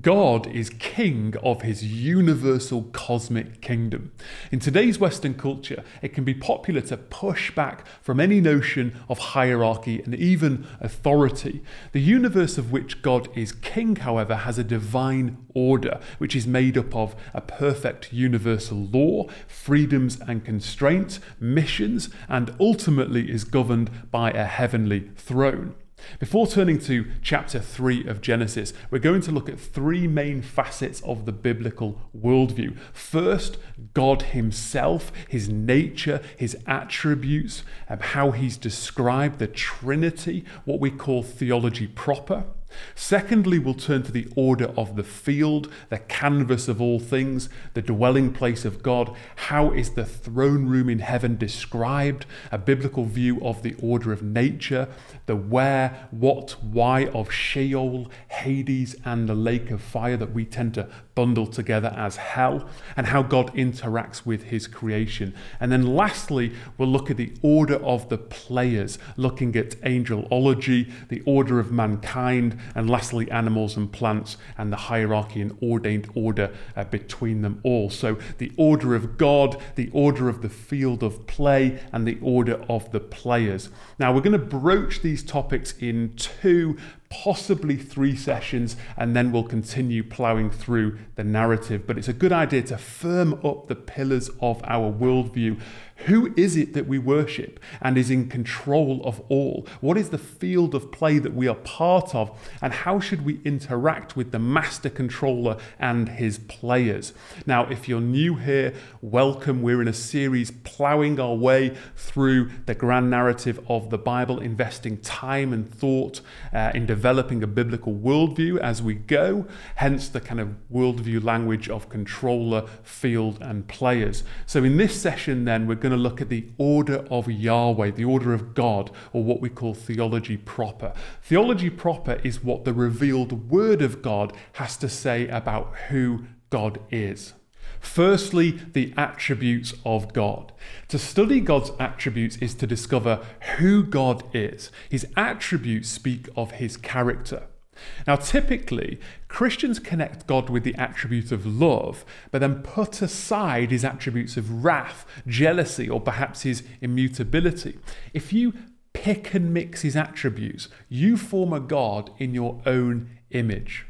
God is king of his universal cosmic kingdom. In today's Western culture, it can be popular to push back from any notion of hierarchy and even authority. The universe of which God is king, however, has a divine order, which is made up of a perfect universal law, freedoms and constraints, missions, and ultimately is governed by a heavenly throne. Before turning to chapter 3 of Genesis, we're going to look at three main facets of the biblical worldview. First, God Himself, His nature, His attributes, and how He's described the Trinity, what we call theology proper. Secondly, we'll turn to the order of the field, the canvas of all things, the dwelling place of God. How is the throne room in heaven described? A biblical view of the order of nature, the where, what, why of Sheol, Hades, and the lake of fire that we tend to bundle together as hell, and how God interacts with his creation. And then lastly, we'll look at the order of the players, looking at angelology, the order of mankind, and lastly, animals and plants, and the hierarchy and ordained order uh, between them all. So, the order of God, the order of the field of play, and the order of the players. Now, we're going to broach these topics in two possibly three sessions, and then we'll continue ploughing through the narrative. But it's a good idea to firm up the pillars of our worldview who is it that we worship and is in control of all? What is the field of play that we are part of? And how should we interact with the master controller and his players? Now, if you're new here, welcome. We're in a series plowing our way through the grand narrative of the Bible, investing time and thought uh, in developing a biblical worldview as we go, hence the kind of worldview language of controller, field, and players. So, in this session, then, we're going to look at the order of Yahweh, the order of God, or what we call theology proper. Theology proper is what the revealed Word of God has to say about who God is. Firstly, the attributes of God. To study God's attributes is to discover who God is. His attributes speak of his character. Now, typically, Christians connect God with the attribute of love, but then put aside his attributes of wrath, jealousy, or perhaps his immutability. If you pick and mix his attributes, you form a God in your own image.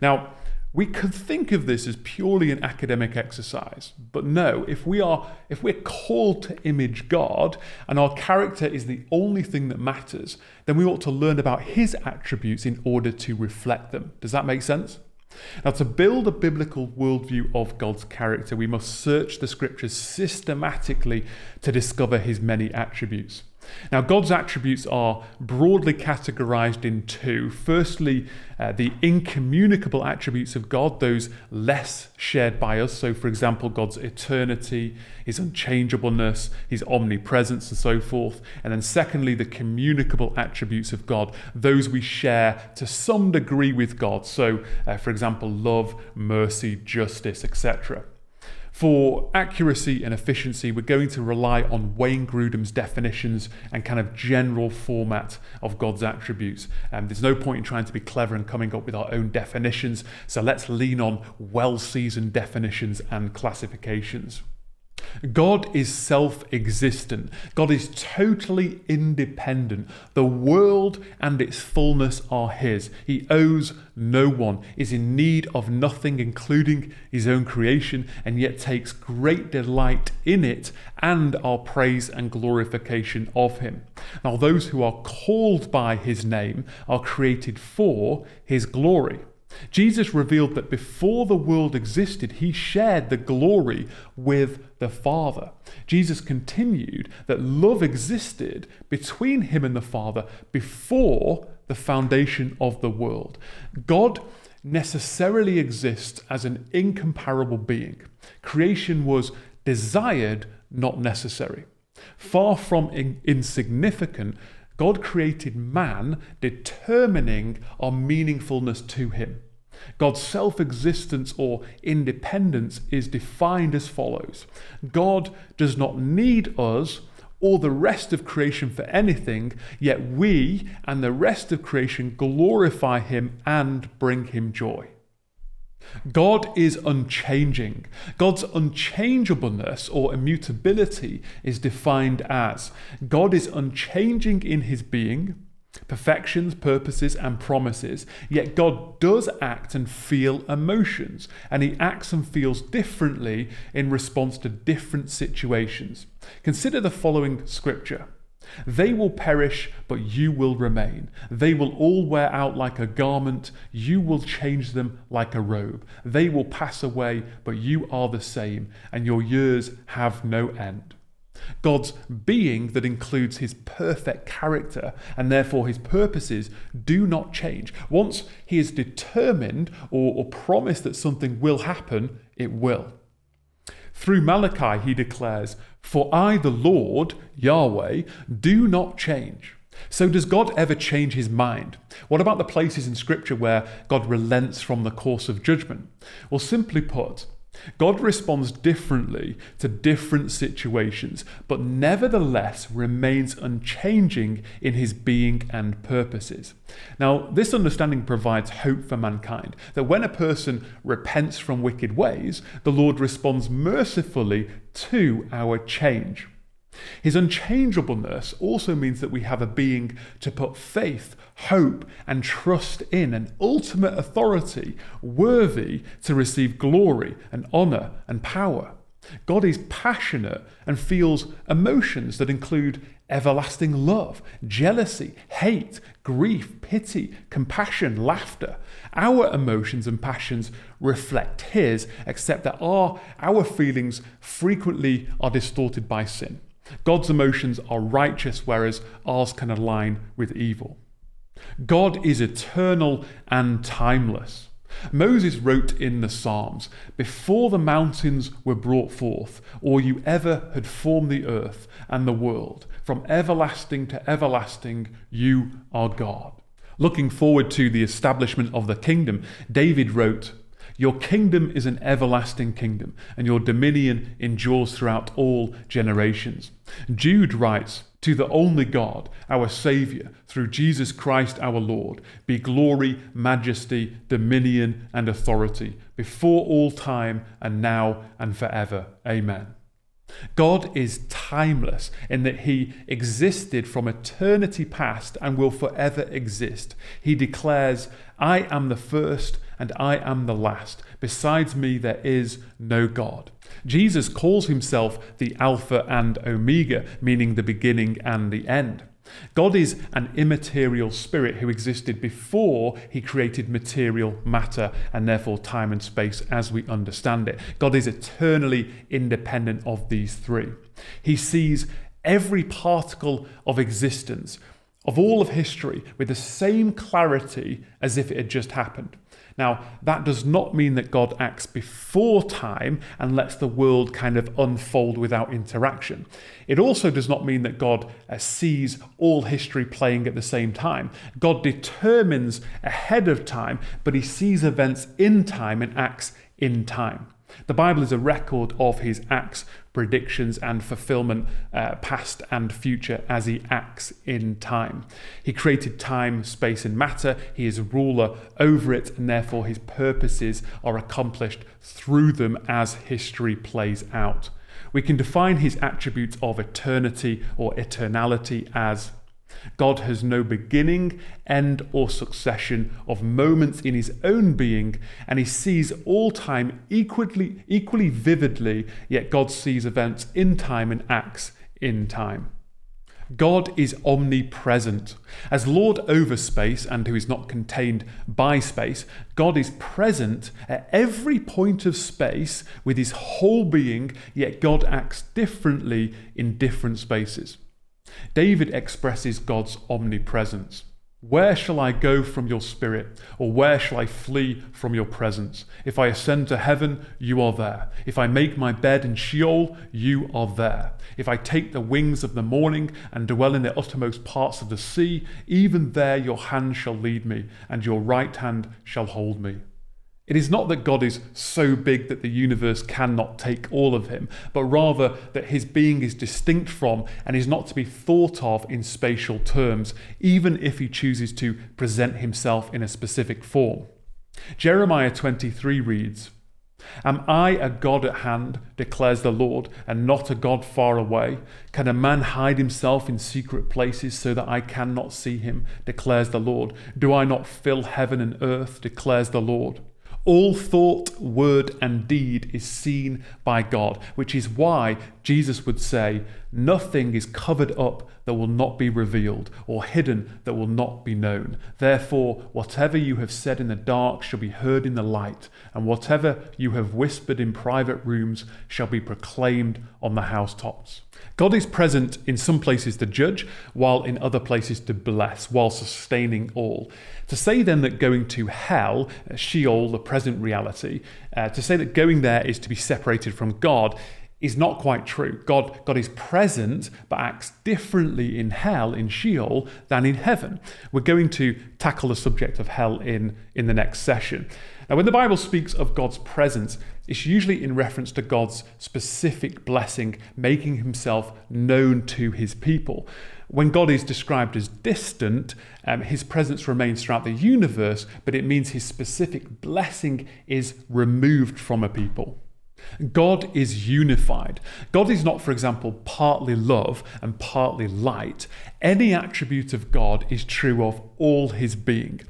Now, we could think of this as purely an academic exercise, but no, if we are if we're called to image God and our character is the only thing that matters, then we ought to learn about his attributes in order to reflect them. Does that make sense? Now, to build a biblical worldview of God's character, we must search the scriptures systematically to discover his many attributes. Now, God's attributes are broadly categorized in two. Firstly, uh, the incommunicable attributes of God, those less shared by us. So, for example, God's eternity, his unchangeableness, his omnipresence, and so forth. And then, secondly, the communicable attributes of God, those we share to some degree with God. So, uh, for example, love, mercy, justice, etc. For accuracy and efficiency, we're going to rely on Wayne Grudem's definitions and kind of general format of God's attributes. Um, there's no point in trying to be clever and coming up with our own definitions, so let's lean on well seasoned definitions and classifications. God is self existent. God is totally independent. The world and its fullness are His. He owes no one, is in need of nothing, including His own creation, and yet takes great delight in it and our praise and glorification of Him. Now, those who are called by His name are created for His glory. Jesus revealed that before the world existed, he shared the glory with the Father. Jesus continued that love existed between him and the Father before the foundation of the world. God necessarily exists as an incomparable being. Creation was desired, not necessary. Far from in- insignificant, God created man determining our meaningfulness to him. God's self existence or independence is defined as follows God does not need us or the rest of creation for anything, yet we and the rest of creation glorify him and bring him joy. God is unchanging. God's unchangeableness or immutability is defined as God is unchanging in his being, perfections, purposes, and promises, yet God does act and feel emotions, and he acts and feels differently in response to different situations. Consider the following scripture. They will perish, but you will remain. They will all wear out like a garment. You will change them like a robe. They will pass away, but you are the same, and your years have no end. God's being that includes his perfect character and therefore his purposes do not change. Once he is determined or, or promised that something will happen, it will. Through Malachi, he declares, For I, the Lord, Yahweh, do not change. So, does God ever change his mind? What about the places in Scripture where God relents from the course of judgment? Well, simply put, God responds differently to different situations, but nevertheless remains unchanging in his being and purposes. Now, this understanding provides hope for mankind that when a person repents from wicked ways, the Lord responds mercifully to our change. His unchangeableness also means that we have a being to put faith, hope, and trust in, an ultimate authority worthy to receive glory and honour and power. God is passionate and feels emotions that include everlasting love, jealousy, hate, grief, pity, compassion, laughter. Our emotions and passions reflect His, except that our, our feelings frequently are distorted by sin. God's emotions are righteous, whereas ours can align with evil. God is eternal and timeless. Moses wrote in the Psalms, Before the mountains were brought forth, or you ever had formed the earth and the world, from everlasting to everlasting, you are God. Looking forward to the establishment of the kingdom, David wrote, your kingdom is an everlasting kingdom, and your dominion endures throughout all generations. Jude writes, To the only God, our Saviour, through Jesus Christ our Lord, be glory, majesty, dominion, and authority, before all time, and now and forever. Amen. God is timeless in that he existed from eternity past and will forever exist. He declares, I am the first and I am the last. Besides me, there is no God. Jesus calls himself the Alpha and Omega, meaning the beginning and the end. God is an immaterial spirit who existed before he created material matter and therefore time and space as we understand it. God is eternally independent of these three. He sees every particle of existence, of all of history, with the same clarity as if it had just happened. Now, that does not mean that God acts before time and lets the world kind of unfold without interaction. It also does not mean that God uh, sees all history playing at the same time. God determines ahead of time, but he sees events in time and acts in time. The Bible is a record of his acts, predictions, and fulfillment, uh, past and future, as he acts in time. He created time, space, and matter. He is ruler over it, and therefore his purposes are accomplished through them as history plays out. We can define his attributes of eternity or eternality as God has no beginning, end, or succession of moments in his own being, and he sees all time equally, equally vividly, yet God sees events in time and acts in time. God is omnipresent. As Lord over space and who is not contained by space, God is present at every point of space with his whole being, yet God acts differently in different spaces. David expresses God's omnipresence. Where shall I go from your spirit? Or where shall I flee from your presence? If I ascend to heaven, you are there. If I make my bed in Sheol, you are there. If I take the wings of the morning and dwell in the uttermost parts of the sea, even there your hand shall lead me, and your right hand shall hold me. It is not that God is so big that the universe cannot take all of him, but rather that his being is distinct from and is not to be thought of in spatial terms, even if he chooses to present himself in a specific form. Jeremiah 23 reads, Am I a God at hand, declares the Lord, and not a God far away? Can a man hide himself in secret places so that I cannot see him, declares the Lord? Do I not fill heaven and earth, declares the Lord? All thought, word, and deed is seen by God, which is why Jesus would say, Nothing is covered up that will not be revealed, or hidden that will not be known. Therefore, whatever you have said in the dark shall be heard in the light, and whatever you have whispered in private rooms shall be proclaimed on the housetops. God is present in some places to judge, while in other places to bless, while sustaining all. To say then that going to hell, uh, Sheol, the present reality, uh, to say that going there is to be separated from God is not quite true. God, God is present but acts differently in hell, in Sheol, than in heaven. We're going to tackle the subject of hell in, in the next session. Now, when the Bible speaks of God's presence, it's usually in reference to God's specific blessing, making himself known to his people. When God is described as distant, um, his presence remains throughout the universe, but it means his specific blessing is removed from a people. God is unified. God is not, for example, partly love and partly light. Any attribute of God is true of all his being.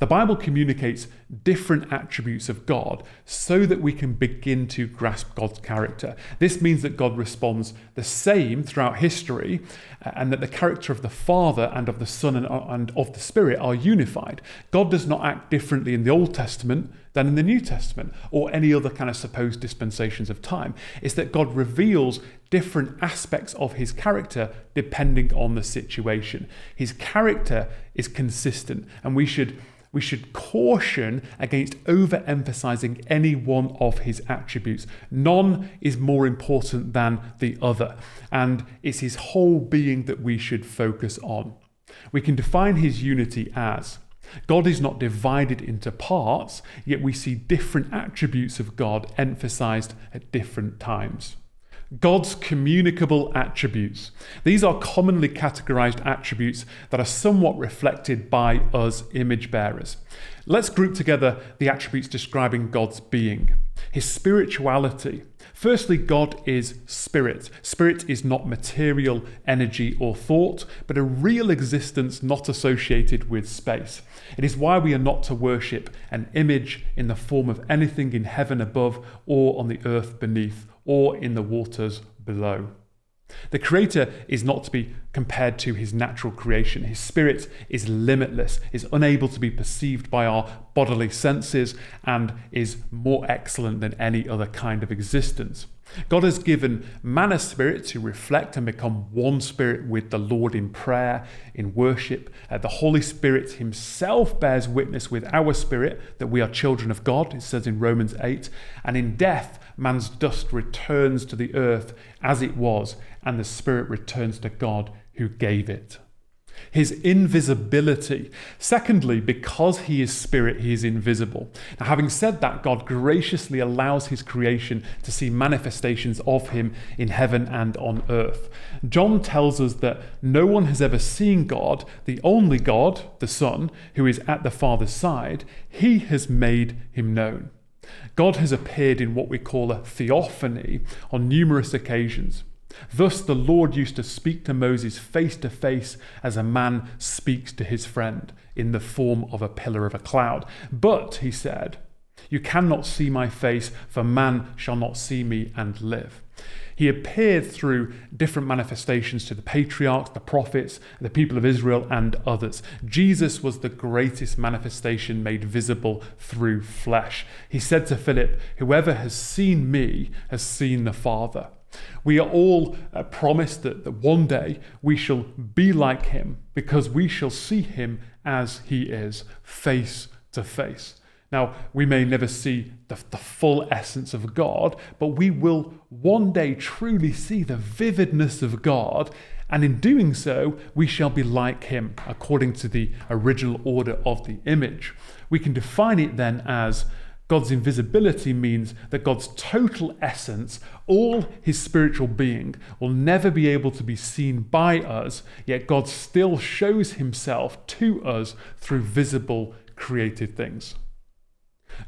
The Bible communicates different attributes of God so that we can begin to grasp God's character. This means that God responds the same throughout history uh, and that the character of the Father and of the Son and, and of the Spirit are unified. God does not act differently in the Old Testament than in the New Testament or any other kind of supposed dispensations of time. It's that God reveals different aspects of his character depending on the situation. His character is consistent, and we should we should caution against overemphasizing any one of his attributes. None is more important than the other, and it's his whole being that we should focus on. We can define his unity as God is not divided into parts, yet we see different attributes of God emphasized at different times. God's communicable attributes. These are commonly categorized attributes that are somewhat reflected by us image bearers. Let's group together the attributes describing God's being. His spirituality. Firstly, God is spirit. Spirit is not material, energy, or thought, but a real existence not associated with space. It is why we are not to worship an image in the form of anything in heaven above or on the earth beneath or in the waters below. The Creator is not to be compared to his natural creation. His spirit is limitless, is unable to be perceived by our bodily senses, and is more excellent than any other kind of existence. God has given man a spirit to reflect and become one spirit with the Lord in prayer, in worship. Uh, the Holy Spirit Himself bears witness with our spirit that we are children of God, it says in Romans 8. And in death, man's dust returns to the earth as it was, and the spirit returns to God who gave it his invisibility. Secondly, because he is spirit, he is invisible. Now, having said that, God graciously allows his creation to see manifestations of him in heaven and on earth. John tells us that no one has ever seen God, the only God, the Son, who is at the Father's side, he has made him known. God has appeared in what we call a theophany on numerous occasions. Thus, the Lord used to speak to Moses face to face as a man speaks to his friend in the form of a pillar of a cloud. But, he said, you cannot see my face, for man shall not see me and live. He appeared through different manifestations to the patriarchs, the prophets, the people of Israel, and others. Jesus was the greatest manifestation made visible through flesh. He said to Philip, Whoever has seen me has seen the Father. We are all uh, promised that, that one day we shall be like him because we shall see him as he is, face to face. Now, we may never see the, the full essence of God, but we will one day truly see the vividness of God, and in doing so, we shall be like Him according to the original order of the image. We can define it then as God's invisibility means that God's total essence, all his spiritual being, will never be able to be seen by us, yet God still shows himself to us through visible created things.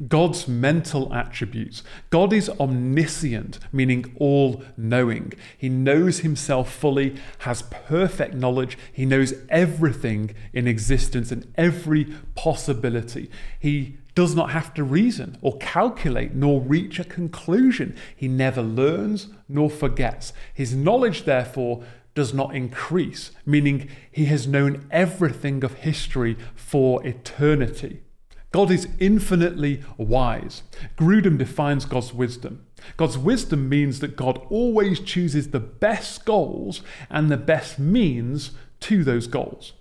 God's mental attributes. God is omniscient, meaning all knowing. He knows himself fully, has perfect knowledge. He knows everything in existence and every possibility. He does not have to reason or calculate nor reach a conclusion. He never learns nor forgets. His knowledge, therefore, does not increase, meaning he has known everything of history for eternity. God is infinitely wise. Grudem defines God's wisdom. God's wisdom means that God always chooses the best goals and the best means to those goals.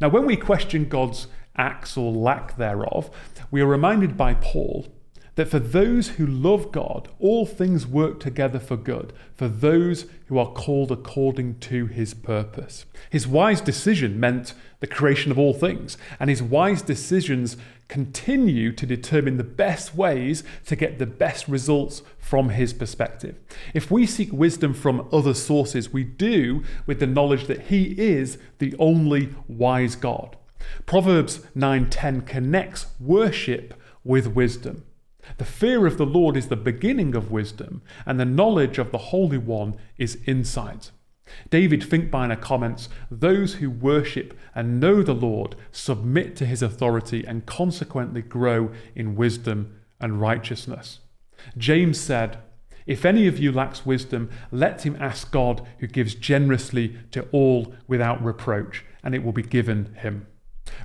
Now, when we question God's acts or lack thereof, we are reminded by Paul that for those who love God, all things work together for good, for those who are called according to his purpose. His wise decision meant the creation of all things, and his wise decisions continue to determine the best ways to get the best results from his perspective. If we seek wisdom from other sources, we do with the knowledge that he is the only wise God. Proverbs 9:10 connects worship with wisdom. The fear of the Lord is the beginning of wisdom, and the knowledge of the Holy One is insight. David Finkbeiner comments Those who worship and know the Lord submit to his authority and consequently grow in wisdom and righteousness. James said, If any of you lacks wisdom, let him ask God, who gives generously to all without reproach, and it will be given him.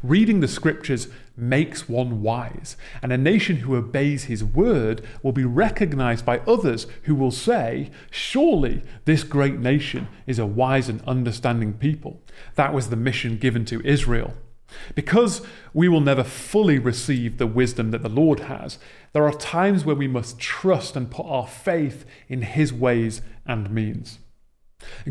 Reading the scriptures makes one wise, and a nation who obeys his word will be recognized by others who will say, Surely this great nation is a wise and understanding people. That was the mission given to Israel. Because we will never fully receive the wisdom that the Lord has, there are times where we must trust and put our faith in his ways and means.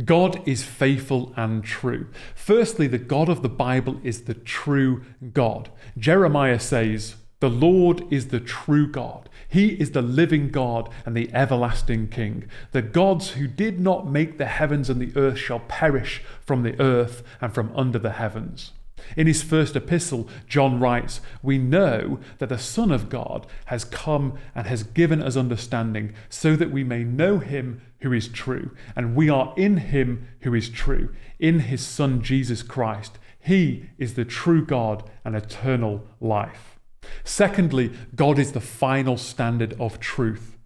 God is faithful and true. Firstly, the God of the Bible is the true God. Jeremiah says, The Lord is the true God. He is the living God and the everlasting King. The gods who did not make the heavens and the earth shall perish from the earth and from under the heavens. In his first epistle, John writes, We know that the Son of God has come and has given us understanding, so that we may know him who is true. And we are in him who is true, in his Son Jesus Christ. He is the true God and eternal life. Secondly, God is the final standard of truth.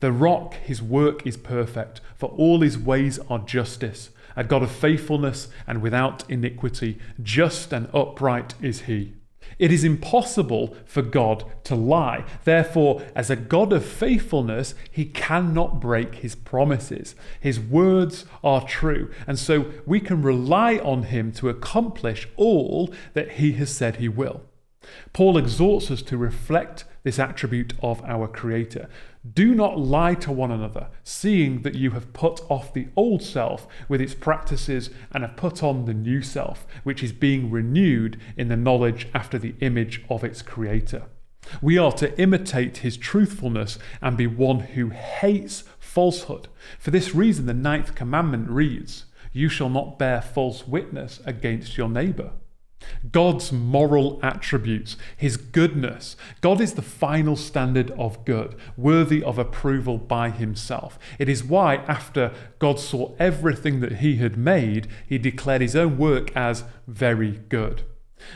The rock, his work is perfect, for all his ways are justice a God of faithfulness and without iniquity, just and upright is he. It is impossible for God to lie. Therefore, as a God of faithfulness, he cannot break his promises. His words are true, and so we can rely on him to accomplish all that he has said he will. Paul exhorts us to reflect this attribute of our Creator. Do not lie to one another, seeing that you have put off the old self with its practices and have put on the new self, which is being renewed in the knowledge after the image of its Creator. We are to imitate his truthfulness and be one who hates falsehood. For this reason, the ninth commandment reads, You shall not bear false witness against your neighbor. God's moral attributes, his goodness. God is the final standard of good, worthy of approval by himself. It is why, after God saw everything that he had made, he declared his own work as very good.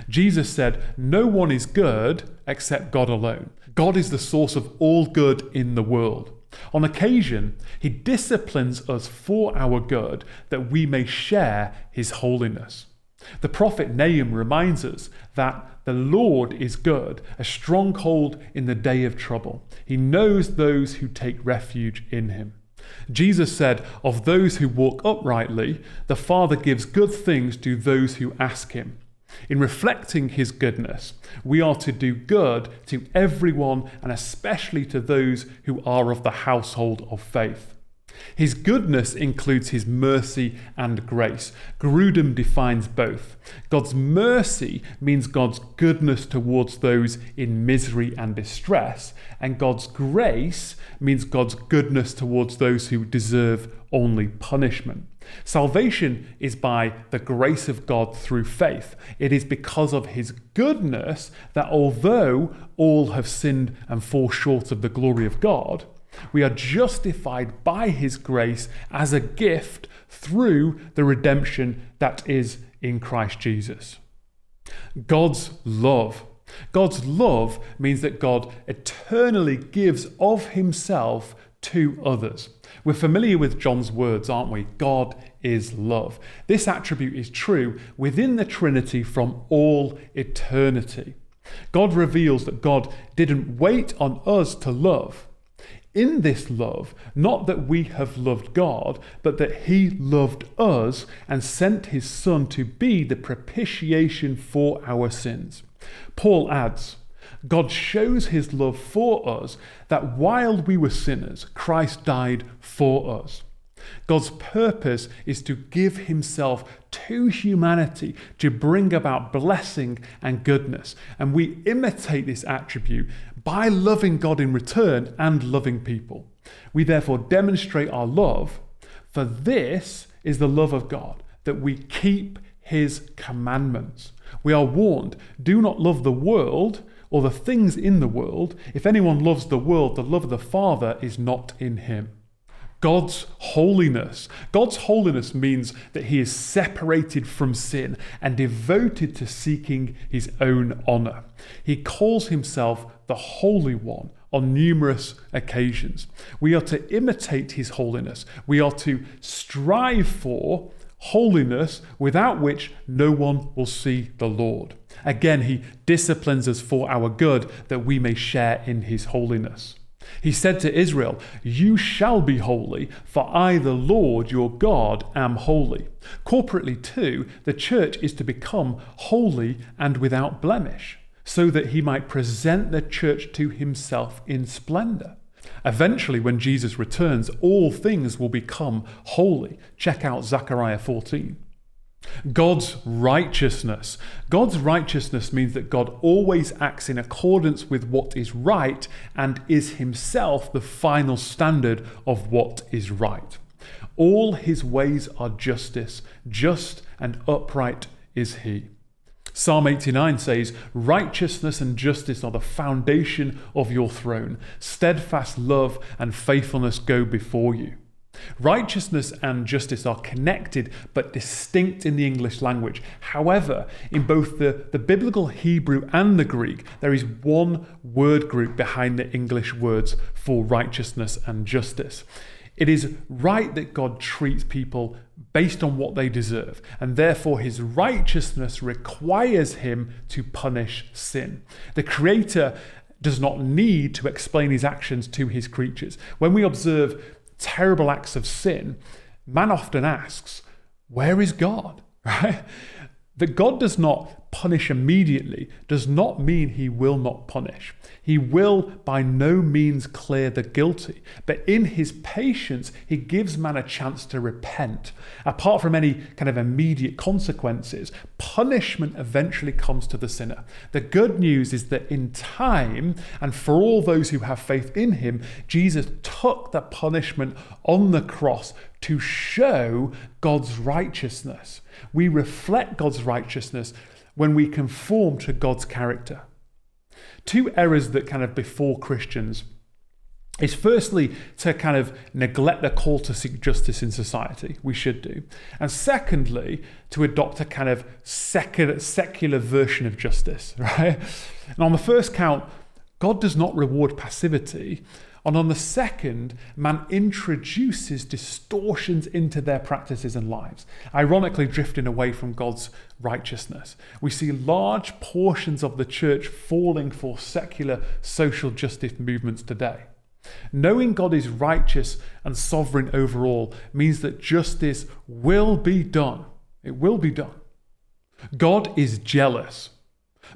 Jesus said, No one is good except God alone. God is the source of all good in the world. On occasion, he disciplines us for our good that we may share his holiness. The prophet Nahum reminds us that the Lord is good, a stronghold in the day of trouble. He knows those who take refuge in him. Jesus said, Of those who walk uprightly, the Father gives good things to those who ask him. In reflecting his goodness, we are to do good to everyone and especially to those who are of the household of faith. His goodness includes his mercy and grace. Grudem defines both. God's mercy means God's goodness towards those in misery and distress, and God's grace means God's goodness towards those who deserve only punishment. Salvation is by the grace of God through faith. It is because of his goodness that although all have sinned and fall short of the glory of God, we are justified by His grace as a gift through the redemption that is in Christ Jesus. God's love. God's love means that God eternally gives of Himself to others. We're familiar with John's words, aren't we? God is love. This attribute is true within the Trinity from all eternity. God reveals that God didn't wait on us to love, in this love, not that we have loved God, but that He loved us and sent His Son to be the propitiation for our sins. Paul adds, God shows His love for us that while we were sinners, Christ died for us. God's purpose is to give himself to humanity to bring about blessing and goodness. And we imitate this attribute by loving God in return and loving people. We therefore demonstrate our love, for this is the love of God, that we keep his commandments. We are warned do not love the world or the things in the world. If anyone loves the world, the love of the Father is not in him. God's holiness. God's holiness means that he is separated from sin and devoted to seeking his own honor. He calls himself the Holy One on numerous occasions. We are to imitate his holiness. We are to strive for holiness without which no one will see the Lord. Again, he disciplines us for our good that we may share in his holiness. He said to Israel, You shall be holy, for I, the Lord your God, am holy. Corporately, too, the church is to become holy and without blemish, so that he might present the church to himself in splendor. Eventually, when Jesus returns, all things will become holy. Check out Zechariah 14. God's righteousness. God's righteousness means that God always acts in accordance with what is right and is himself the final standard of what is right. All his ways are justice, just and upright is he. Psalm 89 says, Righteousness and justice are the foundation of your throne. Steadfast love and faithfulness go before you. Righteousness and justice are connected but distinct in the English language. However, in both the, the biblical Hebrew and the Greek, there is one word group behind the English words for righteousness and justice. It is right that God treats people based on what they deserve, and therefore his righteousness requires him to punish sin. The Creator does not need to explain his actions to his creatures. When we observe terrible acts of sin, man often asks, Where is God? Right? That God does not punish immediately does not mean he will not punish. He will by no means clear the guilty, but in his patience, he gives man a chance to repent. Apart from any kind of immediate consequences, punishment eventually comes to the sinner. The good news is that in time, and for all those who have faith in him, Jesus took the punishment on the cross to show God's righteousness. We reflect God's righteousness when we conform to God's character two errors that kind of befall Christians is firstly to kind of neglect the call to seek justice in society. We should do. And secondly, to adopt a kind of secular, secular version of justice, right? And on the first count, God does not reward passivity, and on the second, man introduces distortions into their practices and lives, ironically drifting away from God's righteousness. We see large portions of the church falling for secular social justice movements today. Knowing God is righteous and sovereign over all means that justice will be done. It will be done. God is jealous.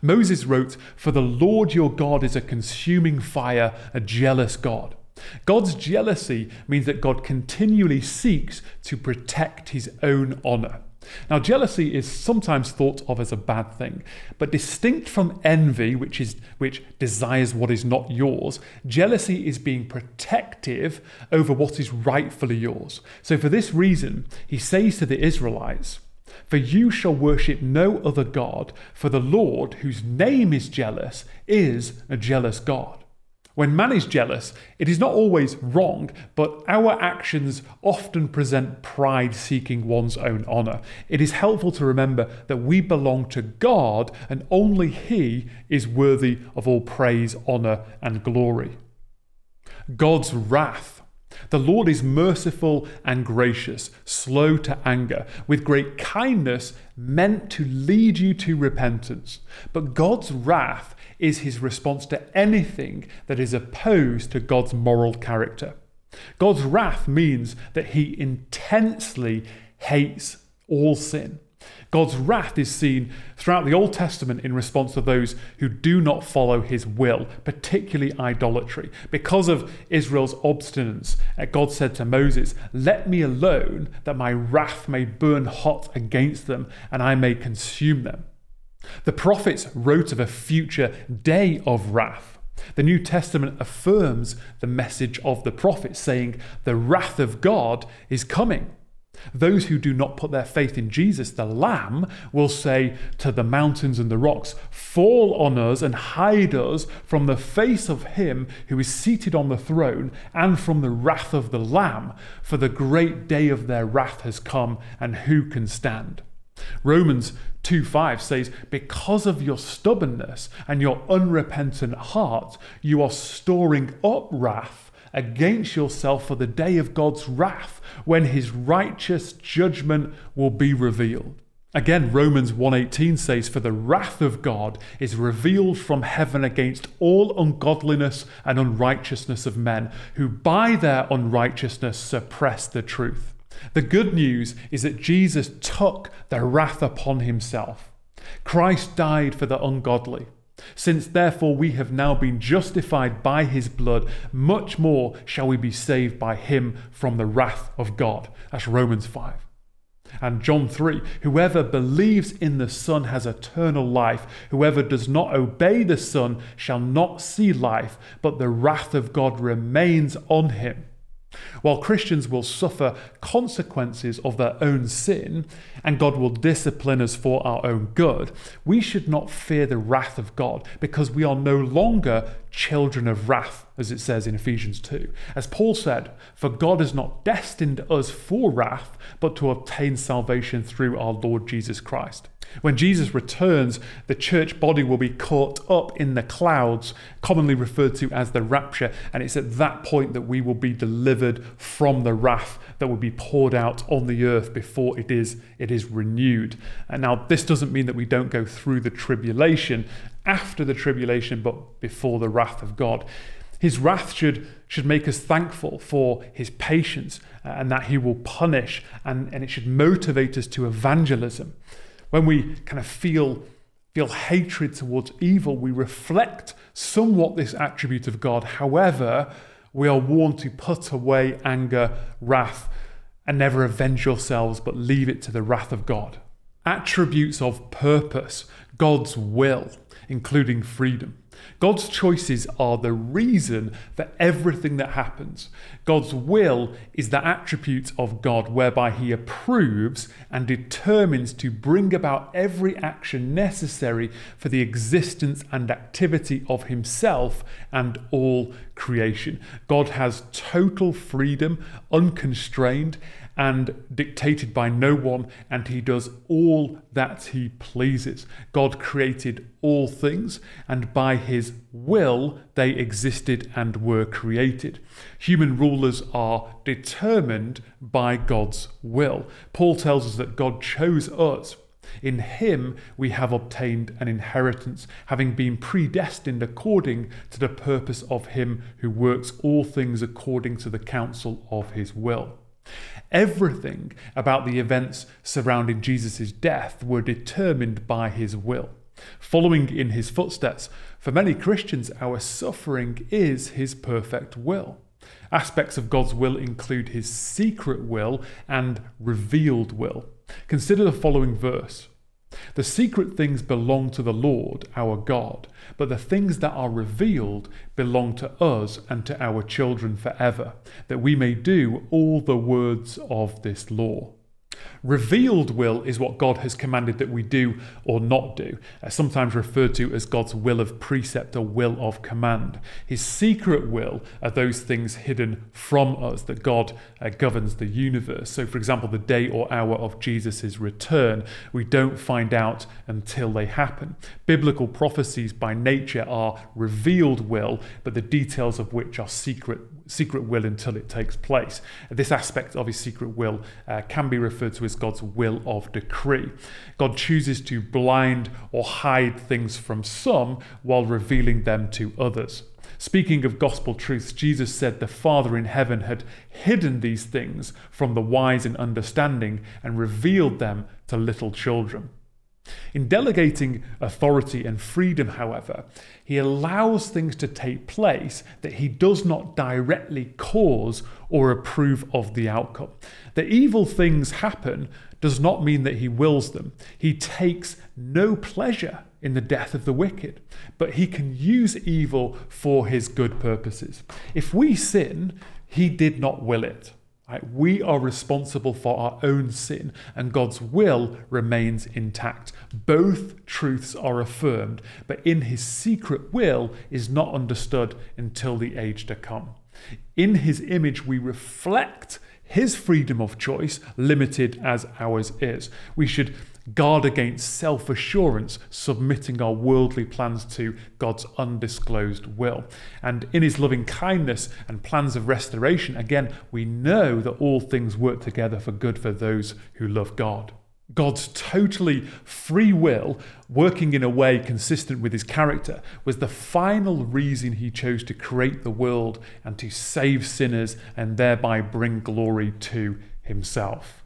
Moses wrote, For the Lord your God is a consuming fire, a jealous God. God's jealousy means that God continually seeks to protect his own honour. Now, jealousy is sometimes thought of as a bad thing, but distinct from envy, which, is, which desires what is not yours, jealousy is being protective over what is rightfully yours. So, for this reason, he says to the Israelites, For you shall worship no other God, for the Lord, whose name is jealous, is a jealous God. When man is jealous, it is not always wrong, but our actions often present pride seeking one's own honour. It is helpful to remember that we belong to God and only He is worthy of all praise, honour, and glory. God's wrath. The Lord is merciful and gracious, slow to anger, with great kindness meant to lead you to repentance. But God's wrath is his response to anything that is opposed to God's moral character. God's wrath means that he intensely hates all sin. God's wrath is seen throughout the Old Testament in response to those who do not follow his will, particularly idolatry. Because of Israel's obstinance, uh, God said to Moses, Let me alone, that my wrath may burn hot against them, and I may consume them. The prophets wrote of a future day of wrath. The New Testament affirms the message of the prophets, saying, The wrath of God is coming. Those who do not put their faith in Jesus, the Lamb, will say to the mountains and the rocks, Fall on us and hide us from the face of him who is seated on the throne and from the wrath of the Lamb, for the great day of their wrath has come, and who can stand? Romans 2 5 says, Because of your stubbornness and your unrepentant heart, you are storing up wrath against yourself for the day of God's wrath, when his righteous judgment will be revealed. Again, Romans 1:18 says, "For the wrath of God is revealed from heaven against all ungodliness and unrighteousness of men, who by their unrighteousness suppress the truth." The good news is that Jesus took the wrath upon himself. Christ died for the ungodly. Since therefore we have now been justified by his blood, much more shall we be saved by him from the wrath of God. That's Romans 5. And John 3 Whoever believes in the Son has eternal life. Whoever does not obey the Son shall not see life, but the wrath of God remains on him. While Christians will suffer consequences of their own sin, and God will discipline us for our own good, we should not fear the wrath of God because we are no longer children of wrath, as it says in Ephesians 2. As Paul said, For God has not destined us for wrath, but to obtain salvation through our Lord Jesus Christ. When Jesus returns, the church body will be caught up in the clouds, commonly referred to as the rapture, and it's at that point that we will be delivered from the wrath that will be poured out on the earth before it is it is renewed. And now this doesn't mean that we don't go through the tribulation after the tribulation, but before the wrath of God. His wrath should, should make us thankful for his patience uh, and that he will punish, and, and it should motivate us to evangelism. When we kind of feel, feel hatred towards evil, we reflect somewhat this attribute of God. However, we are warned to put away anger, wrath, and never avenge yourselves, but leave it to the wrath of God. Attributes of purpose, God's will, including freedom. God's choices are the reason for everything that happens. God's will is the attribute of God whereby He approves and determines to bring about every action necessary for the existence and activity of Himself and all creation. God has total freedom, unconstrained, and dictated by no one, and he does all that he pleases. God created all things, and by his will they existed and were created. Human rulers are determined by God's will. Paul tells us that God chose us. In him we have obtained an inheritance, having been predestined according to the purpose of him who works all things according to the counsel of his will. Everything about the events surrounding Jesus' death were determined by his will. Following in his footsteps, for many Christians, our suffering is his perfect will. Aspects of God's will include his secret will and revealed will. Consider the following verse. The secret things belong to the Lord our God, but the things that are revealed belong to us and to our children forever, that we may do all the words of this law. Revealed will is what God has commanded that we do or not do, uh, sometimes referred to as God's will of precept or will of command. His secret will are those things hidden from us that God uh, governs the universe. So, for example, the day or hour of Jesus' return, we don't find out until they happen. Biblical prophecies by nature are revealed will, but the details of which are secret secret will until it takes place. This aspect of his secret will uh, can be referred to as God's will of decree. God chooses to blind or hide things from some while revealing them to others. Speaking of gospel truths, Jesus said the Father in heaven had hidden these things from the wise in understanding and revealed them to little children. In delegating authority and freedom, however, he allows things to take place that he does not directly cause or approve of the outcome. That evil things happen does not mean that he wills them. He takes no pleasure in the death of the wicked, but he can use evil for his good purposes. If we sin, he did not will it. Right? We are responsible for our own sin, and God's will remains intact. Both truths are affirmed, but in his secret will is not understood until the age to come. In his image, we reflect his freedom of choice, limited as ours is. We should guard against self assurance, submitting our worldly plans to God's undisclosed will. And in his loving kindness and plans of restoration, again, we know that all things work together for good for those who love God. God's totally free will, working in a way consistent with his character, was the final reason he chose to create the world and to save sinners and thereby bring glory to himself.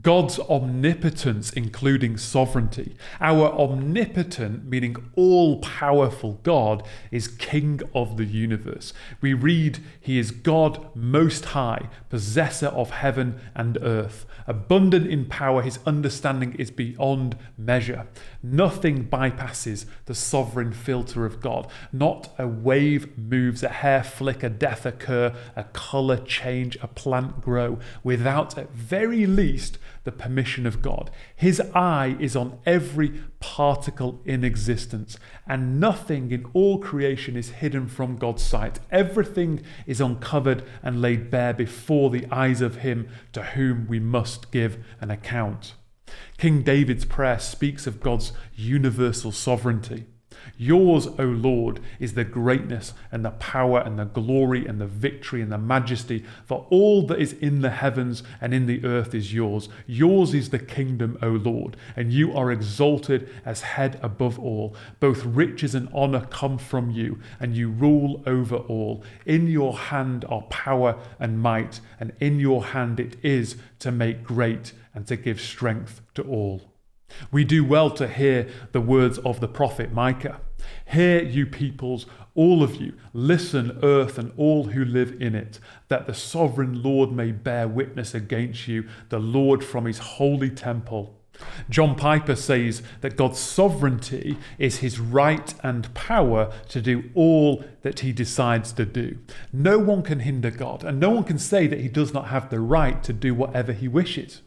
God's omnipotence, including sovereignty. Our omnipotent, meaning all powerful God, is King of the universe. We read, He is God most high, possessor of heaven and earth. Abundant in power, His understanding is beyond measure. Nothing bypasses the sovereign filter of God. Not a wave moves, a hair flick, a death occur, a colour change, a plant grow, without at very least the permission of God. His eye is on every particle in existence, and nothing in all creation is hidden from God's sight. Everything is uncovered and laid bare before the eyes of Him to whom we must give an account. King David's prayer speaks of God's universal sovereignty. Yours, O Lord, is the greatness and the power and the glory and the victory and the majesty, for all that is in the heavens and in the earth is yours. Yours is the kingdom, O Lord, and you are exalted as head above all. Both riches and honor come from you, and you rule over all. In your hand are power and might, and in your hand it is to make great and to give strength to all. We do well to hear the words of the prophet Micah. Hear, you peoples, all of you, listen, earth, and all who live in it, that the sovereign Lord may bear witness against you, the Lord from his holy temple. John Piper says that God's sovereignty is his right and power to do all that he decides to do. No one can hinder God, and no one can say that he does not have the right to do whatever he wishes.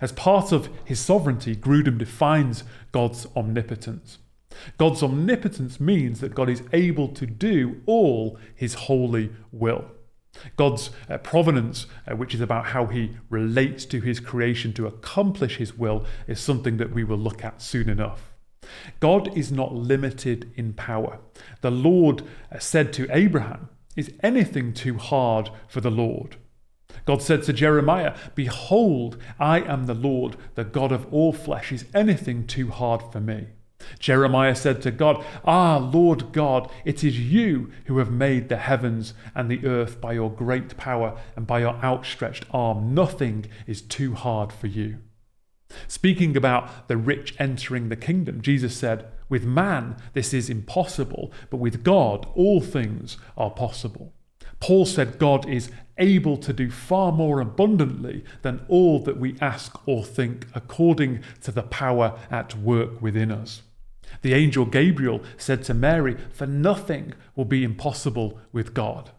As part of his sovereignty, Grudem defines God's omnipotence. God's omnipotence means that God is able to do all his holy will. God's uh, providence, uh, which is about how he relates to his creation to accomplish his will, is something that we will look at soon enough. God is not limited in power. The Lord uh, said to Abraham, Is anything too hard for the Lord? God said to Jeremiah, Behold, I am the Lord, the God of all flesh. Is anything too hard for me? Jeremiah said to God, Ah, Lord God, it is you who have made the heavens and the earth by your great power and by your outstretched arm. Nothing is too hard for you. Speaking about the rich entering the kingdom, Jesus said, With man this is impossible, but with God all things are possible. Paul said God is able to do far more abundantly than all that we ask or think, according to the power at work within us. The angel Gabriel said to Mary, For nothing will be impossible with God.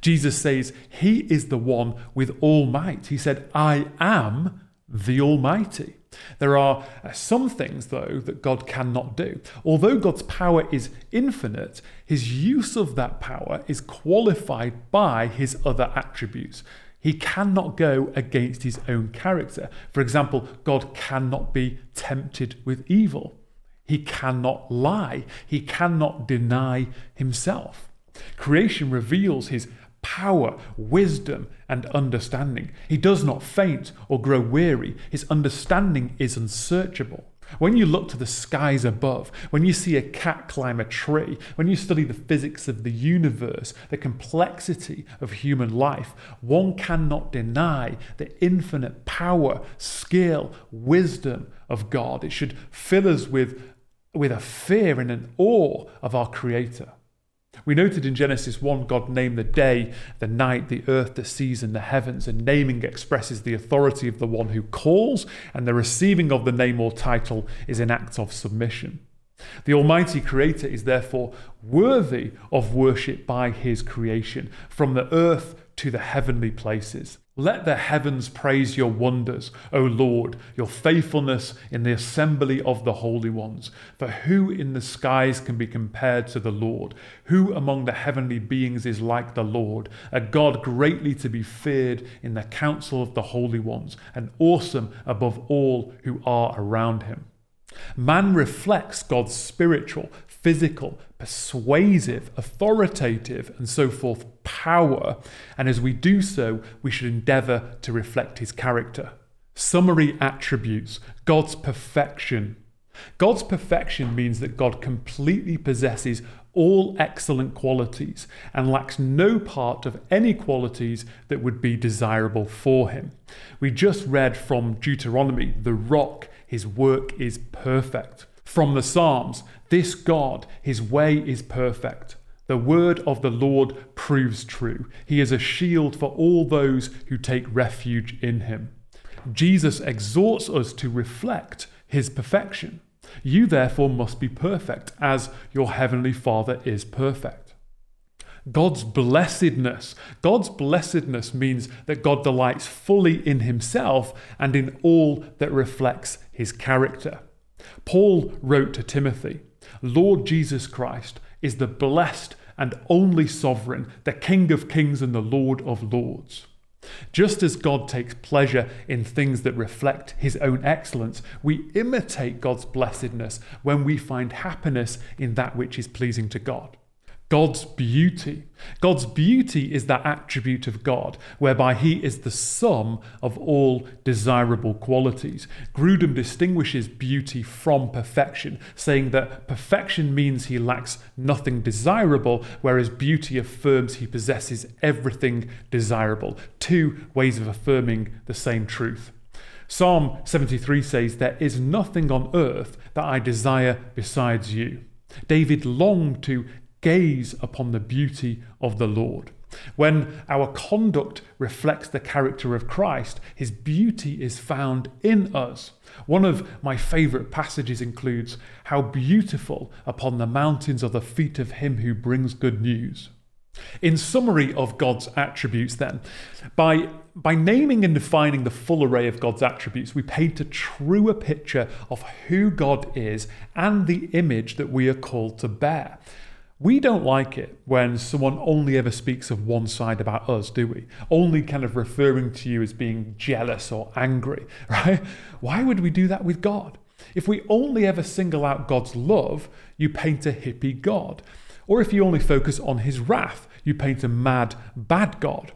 Jesus says he is the one with all might. He said, I am the Almighty. There are uh, some things, though, that God cannot do. Although God's power is infinite, his use of that power is qualified by his other attributes. He cannot go against his own character. For example, God cannot be tempted with evil. He cannot lie. He cannot deny himself. Creation reveals his power, wisdom, and understanding. He does not faint or grow weary. His understanding is unsearchable. When you look to the skies above, when you see a cat climb a tree, when you study the physics of the universe, the complexity of human life, one cannot deny the infinite power, skill, wisdom of God. It should fill us with, with a fear and an awe of our Creator. We noted in Genesis 1, God named the day, the night, the earth, the seas, and the heavens, and naming expresses the authority of the one who calls, and the receiving of the name or title is an act of submission. The Almighty Creator is therefore worthy of worship by His creation, from the earth to the heavenly places. Let the heavens praise your wonders, O Lord, your faithfulness in the assembly of the holy ones. For who in the skies can be compared to the Lord? Who among the heavenly beings is like the Lord, a God greatly to be feared in the council of the holy ones, and awesome above all who are around him? Man reflects God's spiritual, physical, persuasive, authoritative, and so forth power, and as we do so, we should endeavour to reflect his character. Summary attributes God's perfection. God's perfection means that God completely possesses all excellent qualities and lacks no part of any qualities that would be desirable for him. We just read from Deuteronomy the rock, his work is perfect. From the Psalms, this God, his way is perfect. The word of the Lord proves true. He is a shield for all those who take refuge in him. Jesus exhorts us to reflect his perfection. You therefore must be perfect, as your heavenly Father is perfect. God's blessedness. God's blessedness means that God delights fully in himself and in all that reflects his character. Paul wrote to Timothy Lord Jesus Christ is the blessed and only sovereign, the King of kings and the Lord of lords. Just as God takes pleasure in things that reflect his own excellence, we imitate God's blessedness when we find happiness in that which is pleasing to God. God's beauty. God's beauty is that attribute of God whereby He is the sum of all desirable qualities. Grudem distinguishes beauty from perfection, saying that perfection means He lacks nothing desirable, whereas beauty affirms He possesses everything desirable. Two ways of affirming the same truth. Psalm 73 says, There is nothing on earth that I desire besides you. David longed to gaze upon the beauty of the Lord. When our conduct reflects the character of Christ, his beauty is found in us. One of my favourite passages includes, How beautiful upon the mountains are the feet of him who brings good news. In summary of God's attributes, then, by, by naming and defining the full array of God's attributes, we paint a truer picture of who God is and the image that we are called to bear. We don't like it when someone only ever speaks of one side about us, do we? Only kind of referring to you as being jealous or angry, right? Why would we do that with God? If we only ever single out God's love, you paint a hippie God. Or if you only focus on his wrath, you paint a mad, bad God.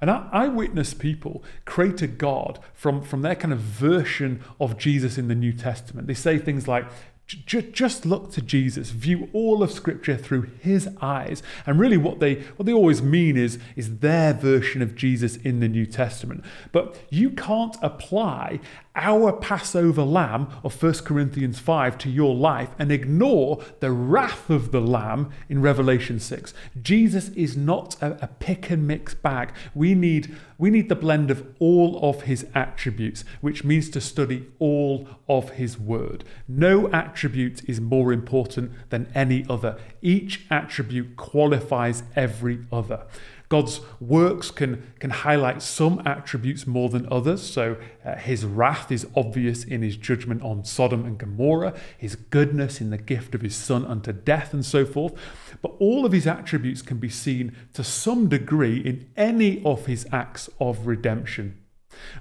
And I, I, witness people create a God from, from their kind of version of Jesus in the New Testament. They say things like, just look to Jesus, view all of Scripture through His eyes, and really what they what they always mean is is their version of Jesus in the New Testament. But you can't apply our Passover lamb of 1 Corinthians 5 to your life and ignore the wrath of the lamb in Revelation 6. Jesus is not a, a, pick and mix bag. We need, we need the blend of all of his attributes, which means to study all of his word. No attribute is more important than any other. Each attribute qualifies every other. God's works can, can highlight some attributes more than others. So uh, his wrath is obvious in his judgment on Sodom and Gomorrah, his goodness in the gift of his son unto death, and so forth. But all of his attributes can be seen to some degree in any of his acts of redemption.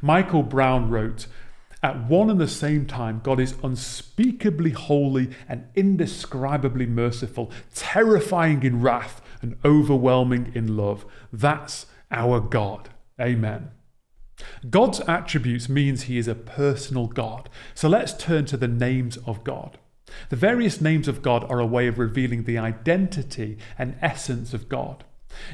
Michael Brown wrote, at one and the same time, God is unspeakably holy and indescribably merciful, terrifying in wrath, and overwhelming in love. That's our God. Amen. God's attributes means he is a personal God. So let's turn to the names of God. The various names of God are a way of revealing the identity and essence of God.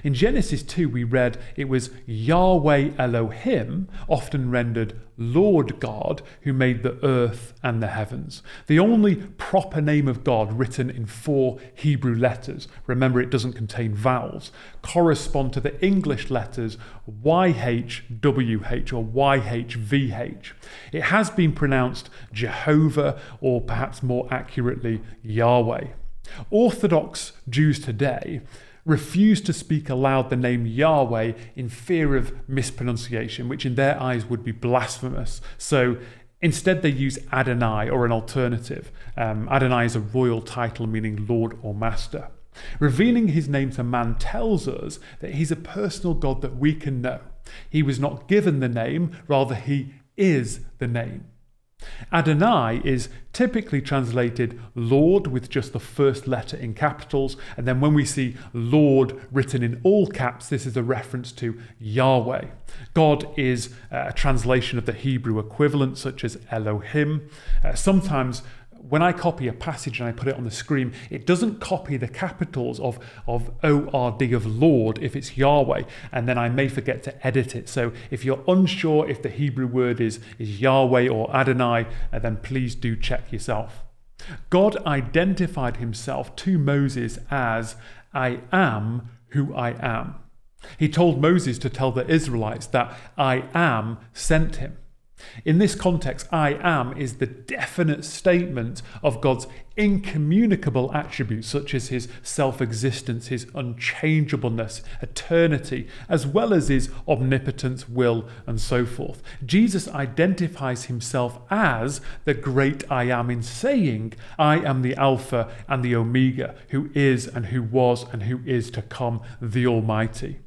In Genesis 2, we read it was Yahweh Elohim, often rendered Lord God, who made the earth and the heavens. The only proper name of God written in four Hebrew letters, remember it doesn't contain vowels, correspond to the English letters YHWH or YHVH. It has been pronounced Jehovah or perhaps more accurately Yahweh. Orthodox Jews today refused to speak aloud the name Yahweh in fear of mispronunciation, which in their eyes would be blasphemous. So instead, they use Adonai or an alternative. Um, Adonai is a royal title meaning Lord or Master. Revealing his name to man tells us that he's a personal God that we can know. He was not given the name, rather, he is the name. Adonai is typically translated Lord with just the first letter in capitals. And then when we see Lord written in all caps, this is a reference to Yahweh. God is a translation of the Hebrew equivalent, such as Elohim. Uh, sometimes when I copy a passage and I put it on the screen, it doesn't copy the capitals of, of ORD of Lord if it's Yahweh, and then I may forget to edit it. So if you're unsure if the Hebrew word is, is Yahweh or Adonai, uh, then please do check yourself. God identified himself to Moses as, I am who I am. He told Moses to tell the Israelites that I am sent him. In this context, I am is the definite statement of God's incommunicable attributes, such as his self existence, his unchangeableness, eternity, as well as his omnipotence, will, and so forth. Jesus identifies himself as the great I am in saying, I am the Alpha and the Omega, who is and who was and who is to come, the Almighty.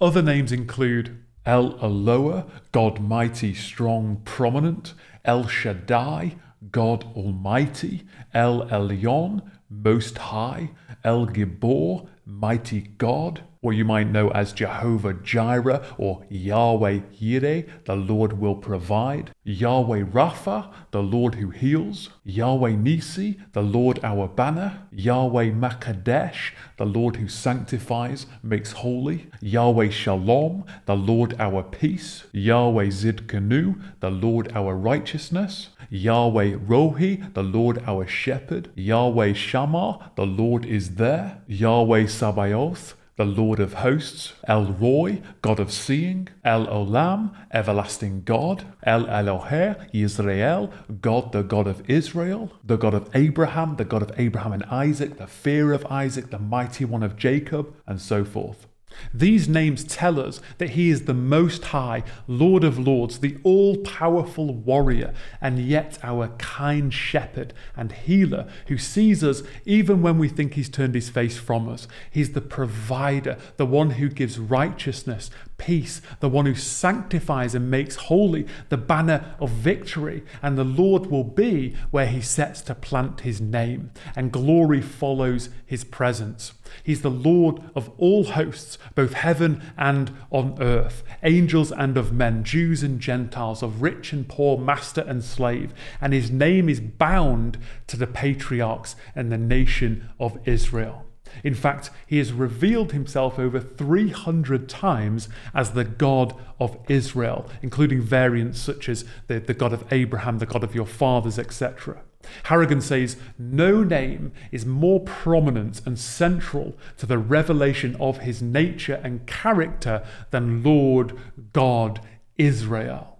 Other names include El Eloah, God mighty, strong, prominent, El Shaddai, God Almighty, El Elyon, Most High, El Gibor, Mighty God, or you might know as Jehovah Jireh or Yahweh Yireh, the Lord will provide, Yahweh Rapha, the Lord who heals, Yahweh Nisi, the Lord our banner, Yahweh Makadesh, the Lord who sanctifies, makes holy, Yahweh Shalom, the Lord our peace, Yahweh Zidkenu, the Lord our righteousness, Yahweh Rohi, the Lord our shepherd, Yahweh Shammah, the Lord is there, Yahweh Sabaoth, the Lord of hosts, El Roi, God of seeing, El Olam, everlasting God, El Elohe, Israel, God the God of Israel, the God of Abraham, the God of Abraham and Isaac, the fear of Isaac, the mighty one of Jacob, and so forth. These names tell us that he is the Most High, Lord of Lords, the all powerful warrior, and yet our kind shepherd and healer who sees us even when we think he's turned his face from us. He's the provider, the one who gives righteousness, peace, the one who sanctifies and makes holy, the banner of victory. And the Lord will be where he sets to plant his name, and glory follows his presence. He's the Lord of all hosts, both heaven and on earth, angels and of men, Jews and Gentiles, of rich and poor, master and slave. And his name is bound to the patriarchs and the nation of Israel. In fact, he has revealed himself over 300 times as the God of Israel, including variants such as the, the God of Abraham, the God of your fathers, etc. Harrigan says no name is more prominent and central to the revelation of his nature and character than Lord God Israel.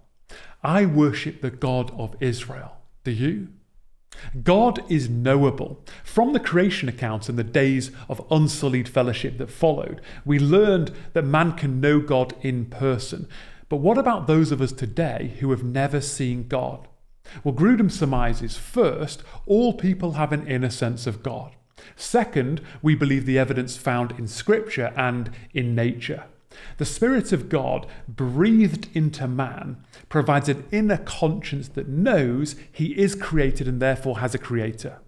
I worship the God of Israel. Do you? God is knowable. From the creation accounts and the days of unsullied fellowship that followed, we learned that man can know God in person. But what about those of us today who have never seen God? Well, Grudem surmises first, all people have an inner sense of God. Second, we believe the evidence found in Scripture and in nature. The Spirit of God, breathed into man, provides an inner conscience that knows he is created and therefore has a creator.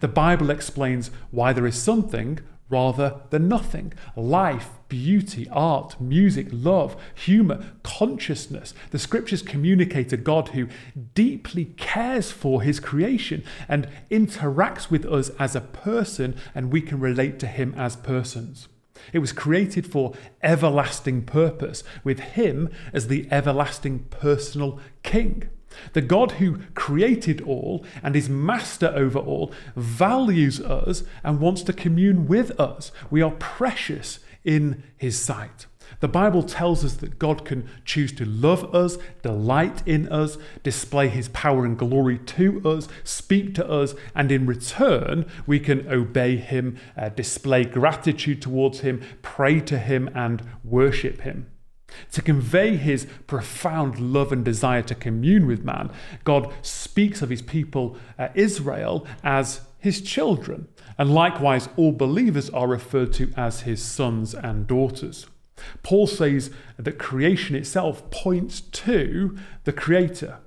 The Bible explains why there is something rather than nothing. Life, beauty, art, music, love, humour, consciousness. The scriptures communicate a God who deeply cares for his creation and interacts with us as a person, and we can relate to him as persons. It was created for everlasting purpose, with Him as the everlasting personal King. The God who created all and is master over all values us and wants to commune with us. We are precious in His sight. The Bible tells us that God can choose to love us, delight in us, display his power and glory to us, speak to us, and in return, we can obey him, uh, display gratitude towards him, pray to him, and worship him. To convey his profound love and desire to commune with man, God speaks of his people, uh, Israel, as his children. And likewise, all believers are referred to as his sons and daughters. Paul says that creation itself points to the Creator.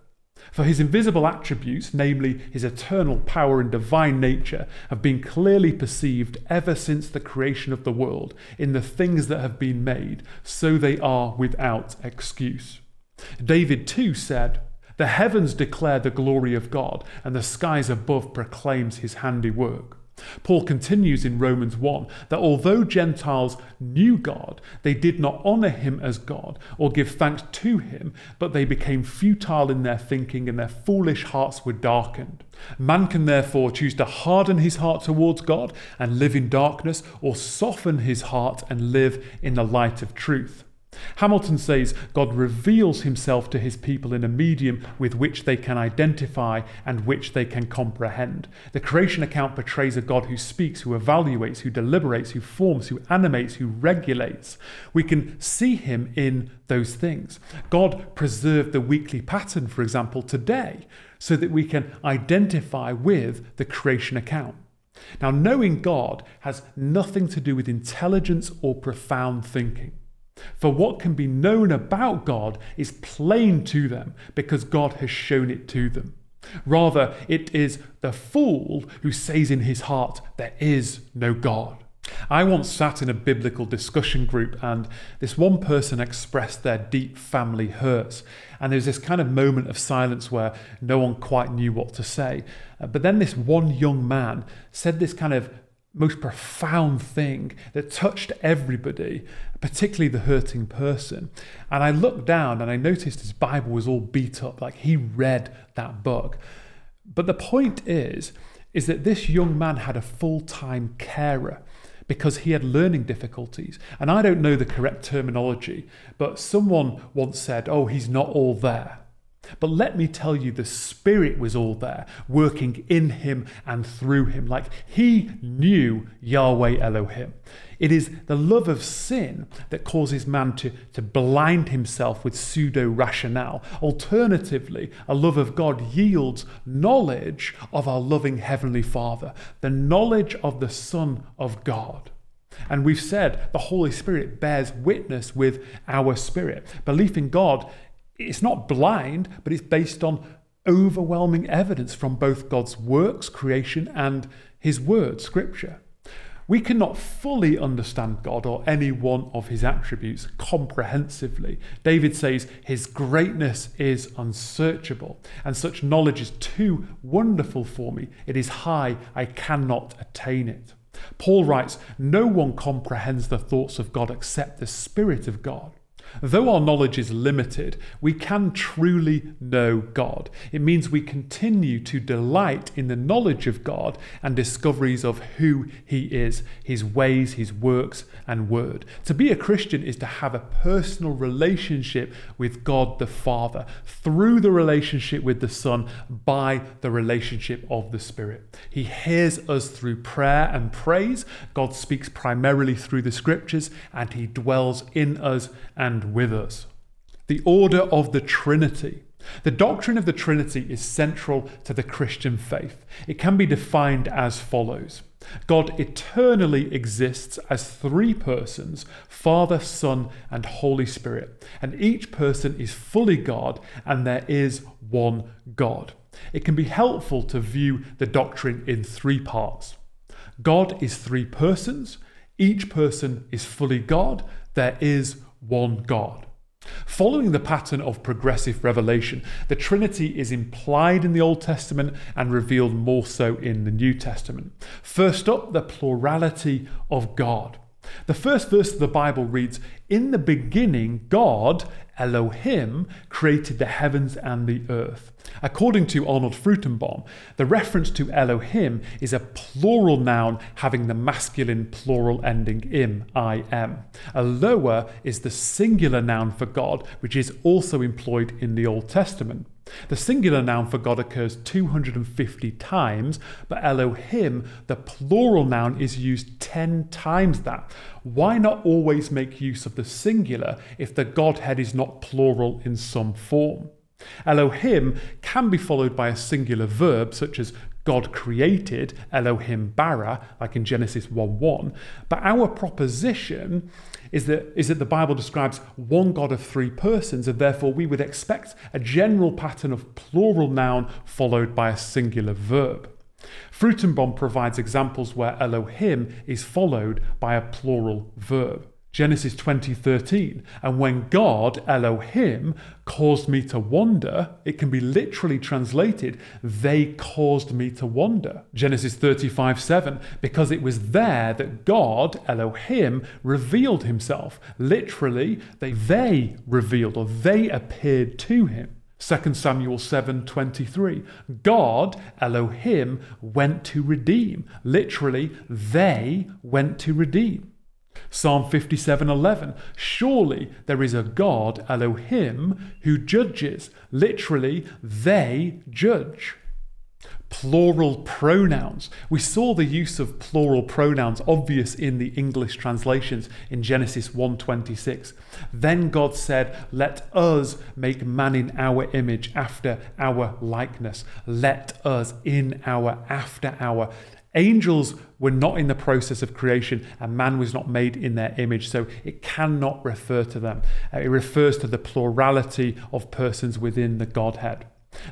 For his invisible attributes, namely his eternal power and divine nature, have been clearly perceived ever since the creation of the world in the things that have been made, so they are without excuse. David too said, The heavens declare the glory of God, and the skies above proclaims his handiwork. Paul continues in Romans 1 that although Gentiles knew God, they did not honour him as God or give thanks to him, but they became futile in their thinking and their foolish hearts were darkened. Man can therefore choose to harden his heart towards God and live in darkness, or soften his heart and live in the light of truth. Hamilton says God reveals himself to his people in a medium with which they can identify and which they can comprehend. The creation account portrays a God who speaks, who evaluates, who deliberates, who forms, who animates, who regulates. We can see him in those things. God preserved the weekly pattern, for example, today, so that we can identify with the creation account. Now, knowing God has nothing to do with intelligence or profound thinking. For what can be known about God is plain to them because God has shown it to them. Rather, it is the fool who says in his heart, There is no God. I once sat in a biblical discussion group and this one person expressed their deep family hurts. And there was this kind of moment of silence where no one quite knew what to say. Uh, but then this one young man said this kind of most profound thing that touched everybody, particularly the hurting person. And I looked down and I noticed his Bible was all beat up, like he read that book. But the point is, is that this young man had a full time carer because he had learning difficulties. And I don't know the correct terminology, but someone once said, oh, he's not all there. But let me tell you, the Spirit was all there, working in him and through him. Like he knew Yahweh Elohim. It is the love of sin that causes man to, to blind himself with pseudo rationale. Alternatively, a love of God yields knowledge of our loving Heavenly Father, the knowledge of the Son of God. And we've said the Holy Spirit bears witness with our spirit. Belief in God it's not blind, but it's based on overwhelming evidence from both God's works, creation, and His word, Scripture. We cannot fully understand God or any one of his attributes comprehensively. David says, His greatness is unsearchable, and such knowledge is too wonderful for me. It is high, I cannot attain it. Paul writes, No one comprehends the thoughts of God except the Spirit of God. Though our knowledge is limited, we can truly know God. It means we continue to delight in the knowledge of God and discoveries of who He is, His ways, His works, and word. To be a Christian is to have a personal relationship with God the Father through the relationship with the Son by the relationship of the Spirit. He hears us through prayer and praise. God speaks primarily through the scriptures and He dwells in us and with us. The order of the Trinity. The doctrine of the Trinity is central to the Christian faith. It can be defined as follows God eternally exists as three persons Father, Son, and Holy Spirit, and each person is fully God, and there is one God. It can be helpful to view the doctrine in three parts. God is three persons, each person is fully God, there is one God. Following the pattern of progressive revelation, the Trinity is implied in the Old Testament and revealed more so in the New Testament. First up, the plurality of God. The first verse of the Bible reads In the beginning, God, Elohim, created the heavens and the earth. According to Arnold Fruchtenbaum, the reference to Elohim is a plural noun having the masculine plural ending im, im. Eloah is the singular noun for God, which is also employed in the Old Testament. The singular noun for God occurs 250 times, but Elohim, the plural noun, is used 10 times that. Why not always make use of the singular if the Godhead is not plural in some form? Elohim can be followed by a singular verb, such as God created, Elohim bara, like in Genesis 1 1. But our proposition is that, is that the Bible describes one God of three persons, and therefore we would expect a general pattern of plural noun followed by a singular verb. Fruchtenbaum provides examples where Elohim is followed by a plural verb. Genesis 20:13 and when God Elohim caused me to wander it can be literally translated they caused me to wander. Genesis 35:7 because it was there that God Elohim revealed himself. Literally they they revealed or they appeared to him. 2 Samuel 7:23 God Elohim went to redeem. Literally they went to redeem Psalm 57:11 Surely there is a God Elohim who judges literally they judge plural pronouns. We saw the use of plural pronouns obvious in the English translations in Genesis 1:26. Then God said, "Let us make man in our image after our likeness. Let us in our after our Angels were not in the process of creation and man was not made in their image, so it cannot refer to them. Uh, it refers to the plurality of persons within the Godhead.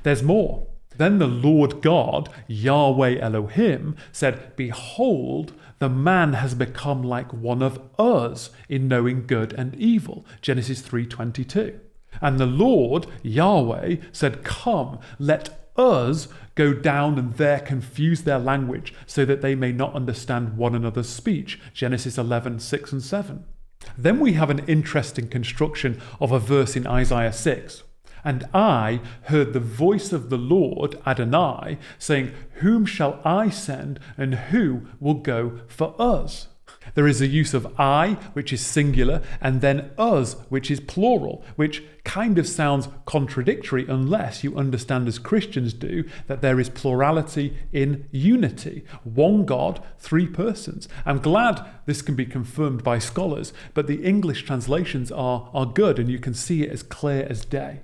There's more. Then the Lord God, Yahweh Elohim, said, Behold, the man has become like one of us in knowing good and evil. Genesis 3:22. And the Lord, Yahweh, said, Come, let us go down and there confuse their language so that they may not understand one another's speech. Genesis 11, 6 and 7. Then we have an interesting construction of a verse in Isaiah 6. And I heard the voice of the Lord, Adonai, saying, Whom shall I send, and who will go for us? There is a use of I, which is singular, and then us, which is plural, which kind of sounds contradictory unless you understand, as Christians do, that there is plurality in unity. One God, three persons. I'm glad this can be confirmed by scholars, but the English translations are, are good and you can see it as clear as day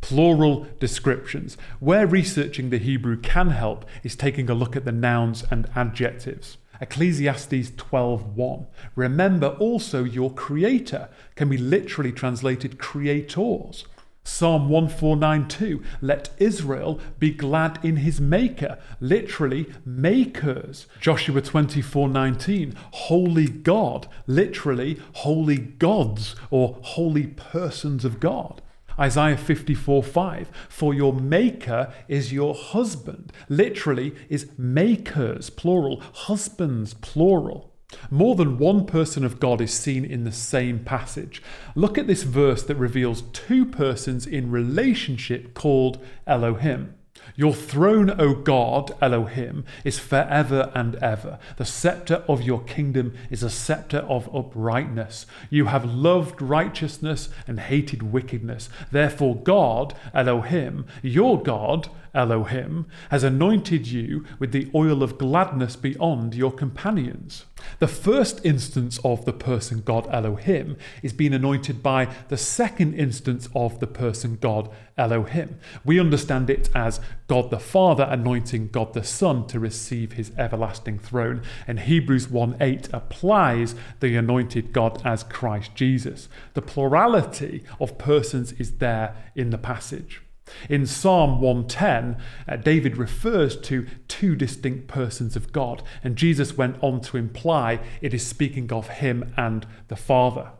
plural descriptions. Where researching the Hebrew can help is taking a look at the nouns and adjectives. Ecclesiastes 12:1. Remember also your creator can be literally translated creators. Psalm 1492, let Israel be glad in his maker, literally makers. Joshua 24:19, holy God, literally holy gods or holy persons of God. Isaiah 54 5, for your maker is your husband. Literally, is makers, plural, husbands, plural. More than one person of God is seen in the same passage. Look at this verse that reveals two persons in relationship called Elohim. Your throne, O God, Elohim, is forever and ever. The scepter of your kingdom is a scepter of uprightness. You have loved righteousness and hated wickedness. Therefore, God, Elohim, your God, Elohim, has anointed you with the oil of gladness beyond your companions. The first instance of the person God Elohim is being anointed by the second instance of the person God Elohim. We understand it as God the Father anointing God the Son to receive his everlasting throne, and Hebrews 1 8 applies the anointed God as Christ Jesus. The plurality of persons is there in the passage. In Psalm 110, uh, David refers to two distinct persons of God, and Jesus went on to imply it is speaking of him and the Father.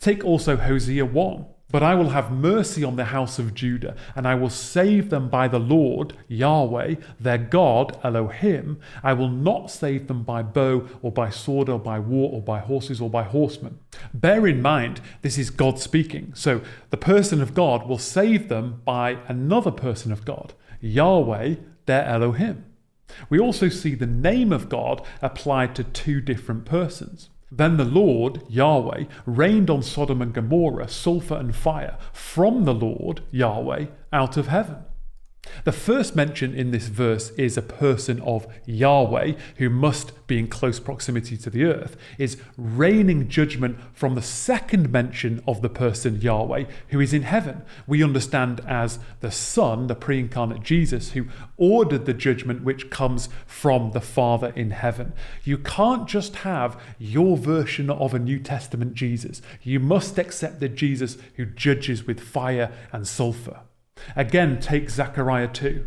Take also Hosea 1. But I will have mercy on the house of Judah, and I will save them by the Lord, Yahweh, their God, Elohim. I will not save them by bow, or by sword, or by war, or by horses, or by horsemen. Bear in mind, this is God speaking. So the person of God will save them by another person of God, Yahweh, their Elohim. We also see the name of God applied to two different persons. Then the Lord, Yahweh, rained on Sodom and Gomorrah sulfur and fire from the Lord, Yahweh, out of heaven. The first mention in this verse is a person of Yahweh who must be in close proximity to the earth, is raining judgment from the second mention of the person Yahweh who is in heaven. We understand as the Son, the pre incarnate Jesus, who ordered the judgment which comes from the Father in heaven. You can't just have your version of a New Testament Jesus, you must accept the Jesus who judges with fire and sulfur. Again, take Zechariah 2.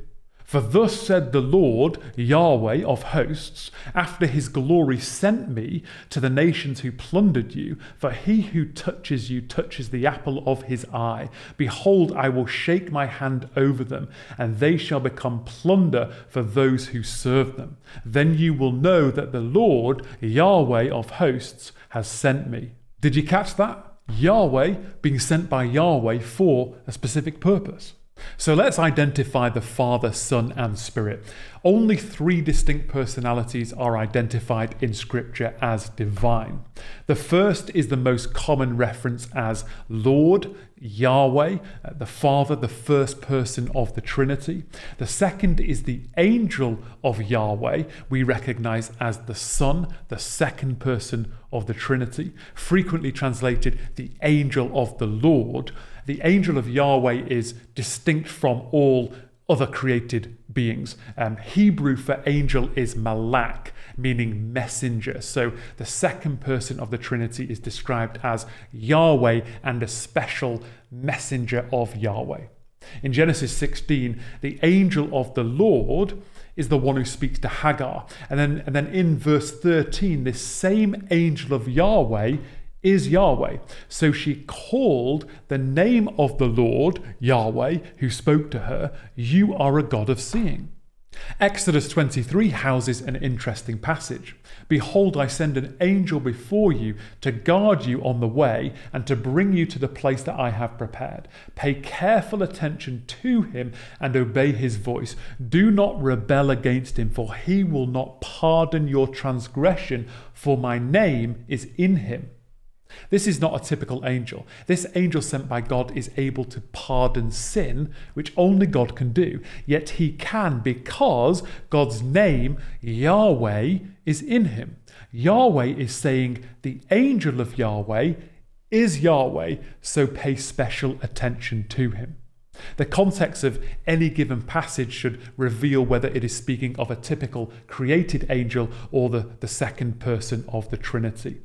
For thus said the Lord, Yahweh of hosts, after his glory sent me to the nations who plundered you, for he who touches you touches the apple of his eye. Behold, I will shake my hand over them, and they shall become plunder for those who serve them. Then you will know that the Lord, Yahweh of hosts, has sent me. Did you catch that? Yahweh being sent by Yahweh for a specific purpose. So let's identify the Father, Son, and Spirit. Only three distinct personalities are identified in Scripture as divine. The first is the most common reference as Lord, Yahweh, uh, the Father, the first person of the Trinity. The second is the angel of Yahweh, we recognize as the Son, the second person of the Trinity, frequently translated the angel of the Lord the angel of Yahweh is distinct from all other created beings. Um, Hebrew for angel is malak, meaning messenger. So the second person of the Trinity is described as Yahweh and a special messenger of Yahweh. In Genesis 16, the angel of the Lord is the one who speaks to Hagar. And then, and then in verse 13, this same angel of Yahweh is Yahweh. So she called the name of the Lord, Yahweh, who spoke to her, You are a God of seeing. Exodus 23 houses an interesting passage. Behold, I send an angel before you to guard you on the way and to bring you to the place that I have prepared. Pay careful attention to him and obey his voice. Do not rebel against him, for he will not pardon your transgression, for my name is in him. This is not a typical angel. This angel sent by God is able to pardon sin, which only God can do. Yet he can because God's name, Yahweh, is in him. Yahweh is saying, The angel of Yahweh is Yahweh, so pay special attention to him. The context of any given passage should reveal whether it is speaking of a typical created angel or the, the second person of the Trinity.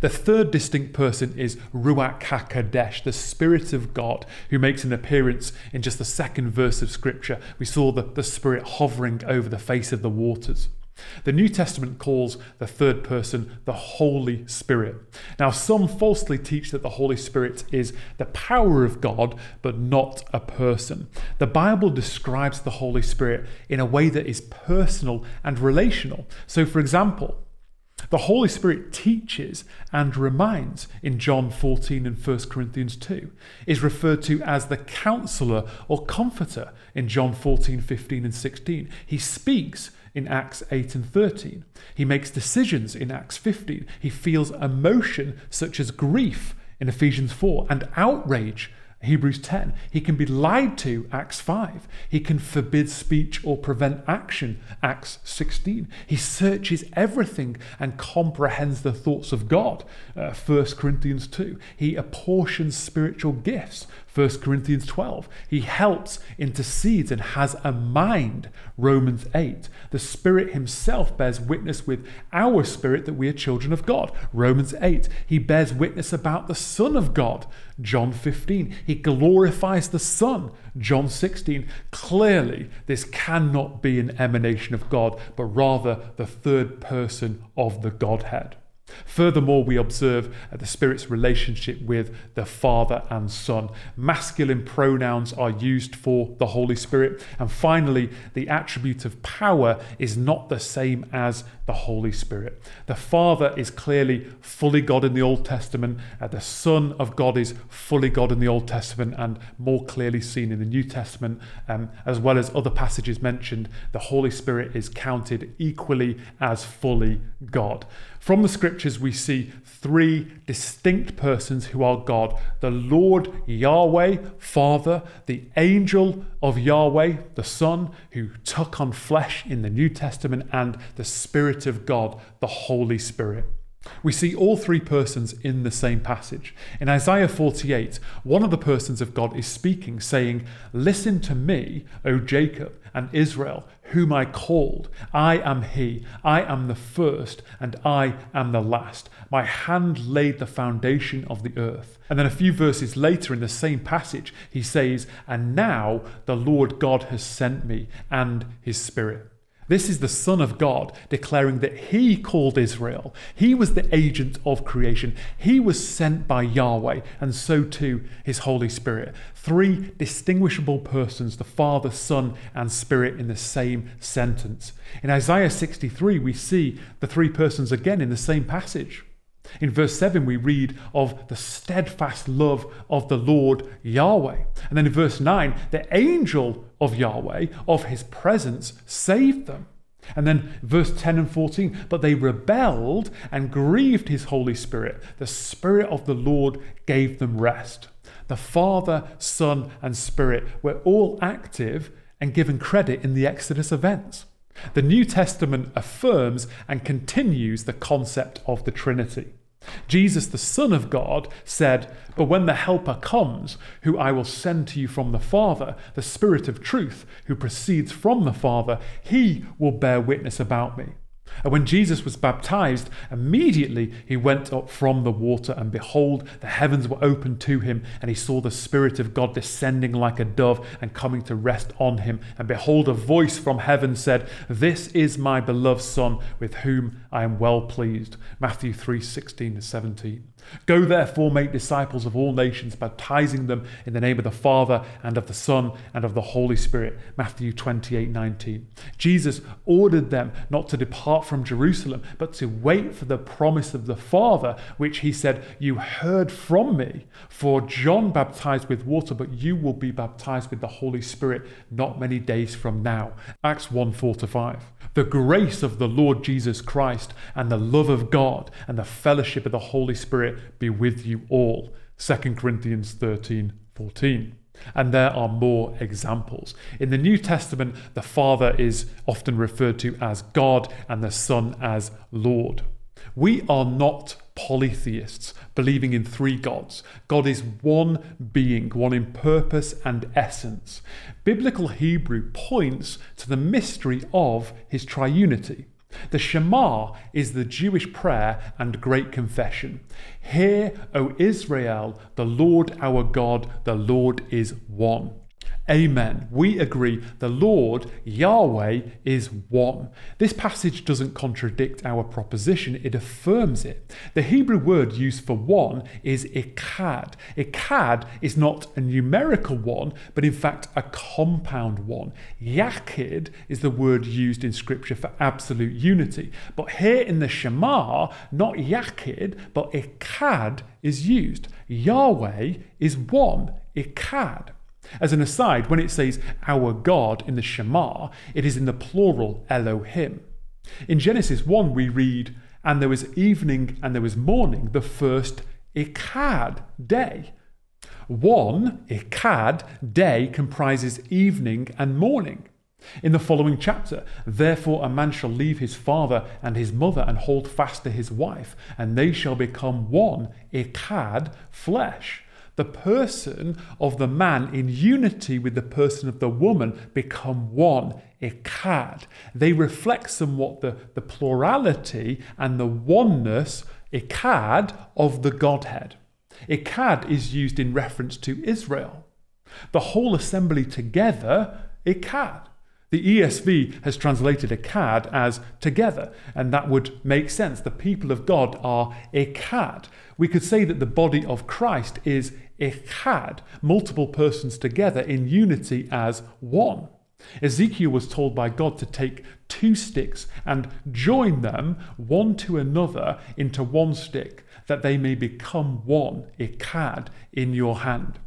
The third distinct person is Ruach HaKodesh, the Spirit of God, who makes an appearance in just the second verse of Scripture. We saw the, the Spirit hovering over the face of the waters. The New Testament calls the third person the Holy Spirit. Now, some falsely teach that the Holy Spirit is the power of God, but not a person. The Bible describes the Holy Spirit in a way that is personal and relational. So, for example, the Holy Spirit teaches and reminds in John 14 and 1 Corinthians 2, is referred to as the counselor or comforter in John 14, 15, and 16. He speaks in Acts 8 and 13. He makes decisions in Acts 15. He feels emotion such as grief in Ephesians 4 and outrage Hebrews 10. He can be lied to, Acts 5. He can forbid speech or prevent action, Acts 16. He searches everything and comprehends the thoughts of God, uh, 1 Corinthians 2. He apportions spiritual gifts, 1 Corinthians 12. He helps, intercedes, and has a mind, Romans 8. The Spirit Himself bears witness with our spirit that we are children of God, Romans 8. He bears witness about the Son of God, John 15. He glorifies the Son, John 16. Clearly, this cannot be an emanation of God, but rather the third person of the Godhead. Furthermore, we observe the Spirit's relationship with the Father and Son. Masculine pronouns are used for the Holy Spirit. And finally, the attribute of power is not the same as the Holy Spirit. The Father is clearly fully God in the Old Testament, uh, the Son of God is fully God in the Old Testament, and more clearly seen in the New Testament, um, as well as other passages mentioned. The Holy Spirit is counted equally as fully God. From the scriptures, we see three distinct persons who are God the Lord Yahweh, Father, the angel of Yahweh, the Son, who took on flesh in the New Testament, and the Spirit of God, the Holy Spirit. We see all three persons in the same passage. In Isaiah 48, one of the persons of God is speaking, saying, Listen to me, O Jacob and Israel, whom I called. I am he. I am the first, and I am the last. My hand laid the foundation of the earth. And then a few verses later in the same passage, he says, And now the Lord God has sent me and his Spirit. This is the Son of God declaring that He called Israel. He was the agent of creation. He was sent by Yahweh, and so too His Holy Spirit. Three distinguishable persons, the Father, Son, and Spirit, in the same sentence. In Isaiah 63, we see the three persons again in the same passage. In verse 7, we read of the steadfast love of the Lord Yahweh. And then in verse 9, the angel of Yahweh, of his presence, saved them. And then verse 10 and 14, but they rebelled and grieved his Holy Spirit. The Spirit of the Lord gave them rest. The Father, Son, and Spirit were all active and given credit in the Exodus events. The New Testament affirms and continues the concept of the Trinity. Jesus, the Son of God, said, But when the Helper comes, who I will send to you from the Father, the Spirit of truth, who proceeds from the Father, he will bear witness about me. And when Jesus was baptized, immediately he went up from the water, and behold, the heavens were opened to him, and he saw the Spirit of God descending like a dove and coming to rest on him. And behold, a voice from heaven said, This is my beloved Son, with whom I am well pleased. Matthew 3 16 to 17. Go therefore, make disciples of all nations, baptizing them in the name of the Father and of the Son and of the Holy Spirit. Matthew 28 19. Jesus ordered them not to depart from Jerusalem, but to wait for the promise of the Father, which he said, You heard from me. For John baptized with water, but you will be baptized with the Holy Spirit not many days from now. Acts 1 4 5. The grace of the Lord Jesus Christ and the love of God and the fellowship of the Holy Spirit be with you all. 2 Corinthians 13 14. And there are more examples. In the New Testament, the Father is often referred to as God and the Son as Lord. We are not polytheists, believing in three gods. God is one being, one in purpose and essence. Biblical Hebrew points to the mystery of his triunity. The Shema is the Jewish prayer and great confession. Hear, O Israel, the Lord our God, the Lord is one. Amen. We agree the Lord, Yahweh, is one. This passage doesn't contradict our proposition, it affirms it. The Hebrew word used for one is echad. Echad is not a numerical one, but in fact a compound one. Yachid is the word used in Scripture for absolute unity. But here in the Shema, not Yachid, but echad is used. Yahweh is one, echad. As an aside, when it says our God in the Shema, it is in the plural Elohim. In Genesis 1, we read, And there was evening and there was morning, the first Echad day. One Echad day comprises evening and morning. In the following chapter, therefore a man shall leave his father and his mother and hold fast to his wife, and they shall become one Echad flesh the person of the man in unity with the person of the woman become one, echad. They reflect somewhat the, the plurality and the oneness, echad, of the Godhead. Echad is used in reference to Israel. The whole assembly together, echad. The ESV has translated echad as together, and that would make sense. The people of God are echad. We could say that the body of Christ is echad, multiple persons together in unity as one. Ezekiel was told by God to take two sticks and join them one to another into one stick, that they may become one, echad, in your hand.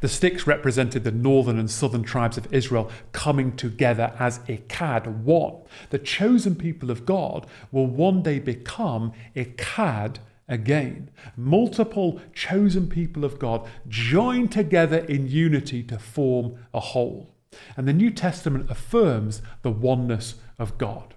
The sticks represented the northern and southern tribes of Israel coming together as echad, one. The chosen people of God will one day become echad again. Multiple chosen people of God joined together in unity to form a whole. And the New Testament affirms the oneness of God.